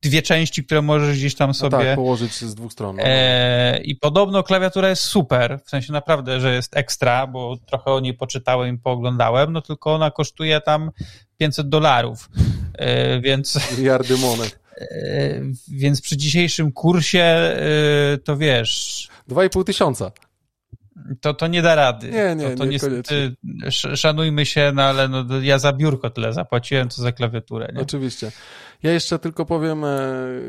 dwie części, które możesz gdzieś tam sobie... No tak, położyć z dwóch stron. No. E, I podobno klawiatura jest super, w sensie naprawdę, że jest ekstra, bo trochę o niej poczytałem i pooglądałem, no tylko ona kosztuje tam 500 dolarów, e, więc... Miliardy monet. E, więc przy dzisiejszym kursie e, to wiesz... 2,5 tysiąca. To, to nie da rady. Nie, nie, to, to nie, niestety, Szanujmy się, no ale no, ja za biurko tyle zapłaciłem, co za klawiaturę. Nie? Oczywiście. Ja jeszcze tylko powiem, e,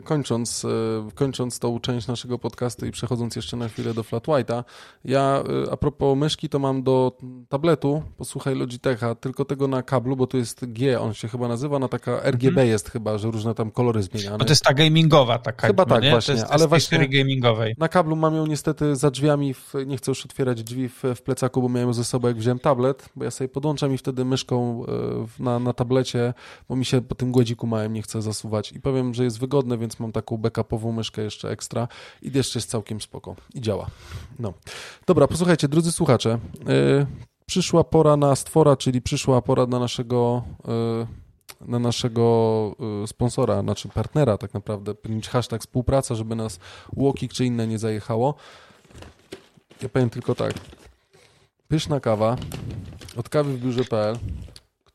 kończąc, e, kończąc tą część naszego podcastu i przechodząc jeszcze na chwilę do Flat White'a, ja e, a propos myszki to mam do tabletu, posłuchaj Logitecha, tylko tego na kablu, bo tu jest G, on się chyba nazywa, na taka RGB hmm. jest chyba, że różne tam kolory zmieniane. No to jest ta gamingowa taka. Chyba tak, nie? właśnie, to jest, ale właśnie gamingowej. na kablu mam ją niestety za drzwiami, w, nie chcę już otwierać drzwi w, w plecaku, bo miałem ze sobą jak wziąłem tablet, bo ja sobie podłączam i wtedy myszką na, na tablecie, bo mi się po tym głodziku małym nie chce zasuwać i powiem że jest wygodne, więc mam taką backupową myszkę jeszcze ekstra i jeszcze jest całkiem spoko i działa. No. Dobra, posłuchajcie, drodzy słuchacze, yy, przyszła pora na stwora, czyli przyszła pora na naszego yy, na naszego sponsora, znaczy partnera tak naprawdę, hashtag współpraca, żeby nas Łokik czy inne nie zajechało. Ja powiem tylko tak. Pyszna kawa od kawy w biurze.pl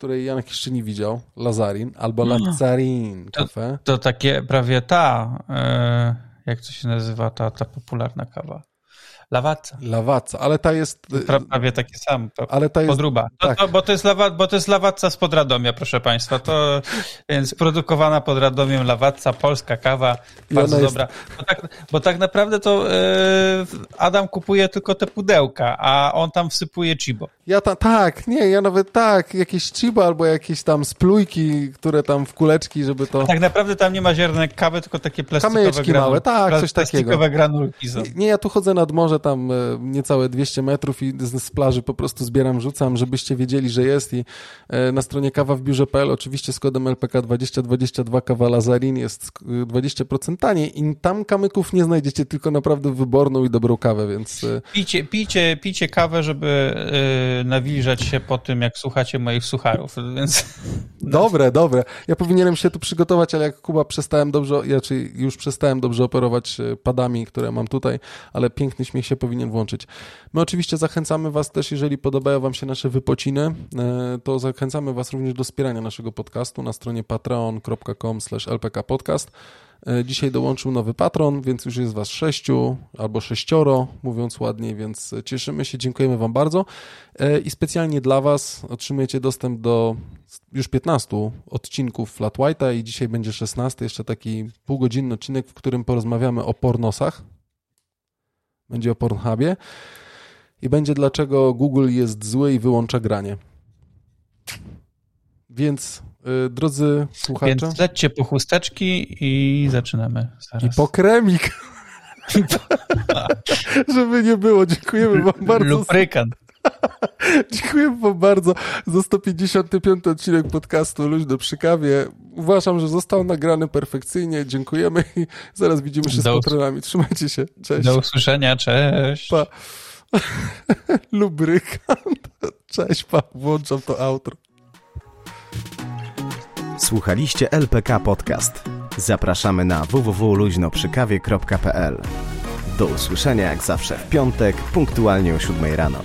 której Janek jeszcze nie widział, Lazarin albo no. Lazarin kafe. To, to takie prawie ta, e, jak to się nazywa, ta, ta popularna kawa. Lawaca. Lawaca, ale ta jest... Prawie taki sam, ale ta jest, podruba. To, tak. to, bo, to jest lawa, bo to jest lawaca z Podradomia, proszę Państwa. To więc produkowana pod Radomiem lawaca, polska kawa, bardzo dobra. Jest... Bo, tak, bo tak naprawdę to yy, Adam kupuje tylko te pudełka, a on tam wsypuje chibo. Ja ta, tak, nie, ja nawet tak, jakieś chibo albo jakieś tam splujki, które tam w kuleczki, żeby to... A tak naprawdę tam nie ma ziarnek kawy, tylko takie plastikowe Kamyczki granul... małe, tak, coś takiego. Plastikowe granulki są. Nie, nie, ja tu chodzę nad morze tam e, niecałe 200 metrów i z, z plaży po prostu zbieram, rzucam, żebyście wiedzieli, że jest i e, na stronie kawa w biurze.pl oczywiście z kodem LPK 2022 kawa Lazarin jest 20% taniej i tam kamyków nie znajdziecie, tylko naprawdę wyborną i dobrą kawę, więc... E, pijcie, pijcie, pijcie kawę, żeby nawilżać się po tym, jak słuchacie moich sucharów, więc... Dobre, dobre. Ja powinienem się tu przygotować, ale jak Kuba przestałem dobrze, ja czy już przestałem dobrze operować padami, które mam tutaj, ale piękny śmiech się powinien włączyć. My oczywiście zachęcamy Was też, jeżeli podobają Wam się nasze wypociny, e, to zachęcamy Was również do wspierania naszego podcastu na stronie patreon.com lpkpodcast. E, dzisiaj dołączył nowy patron, więc już jest Was sześciu albo sześcioro, mówiąc ładniej, więc cieszymy się, dziękujemy Wam bardzo. E, I specjalnie dla Was otrzymujecie dostęp do już 15 odcinków Flat White'a i dzisiaj będzie 16, jeszcze taki półgodzinny odcinek, w którym porozmawiamy o pornosach, będzie o Pornhubie i będzie dlaczego Google jest zły i wyłącza granie. Więc yy, drodzy słuchacze... Więc lećcie po chusteczki i zaczynamy zaraz. I po kremik. Żeby nie było. Dziękujemy wam bardzo. Lubrykant. Dziękuję wam bardzo za 155 odcinek podcastu Luźno przy kawie. Uważam, że został nagrany perfekcyjnie. Dziękujemy i zaraz widzimy się do z patronami. Trzymajcie się. Cześć. Do usłyszenia. Cześć. Pa. Lubrykant. Cześć, pa. Włączam to outro. Słuchaliście LPK Podcast. Zapraszamy na www.luźnoprzykawie.pl. Do usłyszenia jak zawsze w piątek, punktualnie o 7 rano.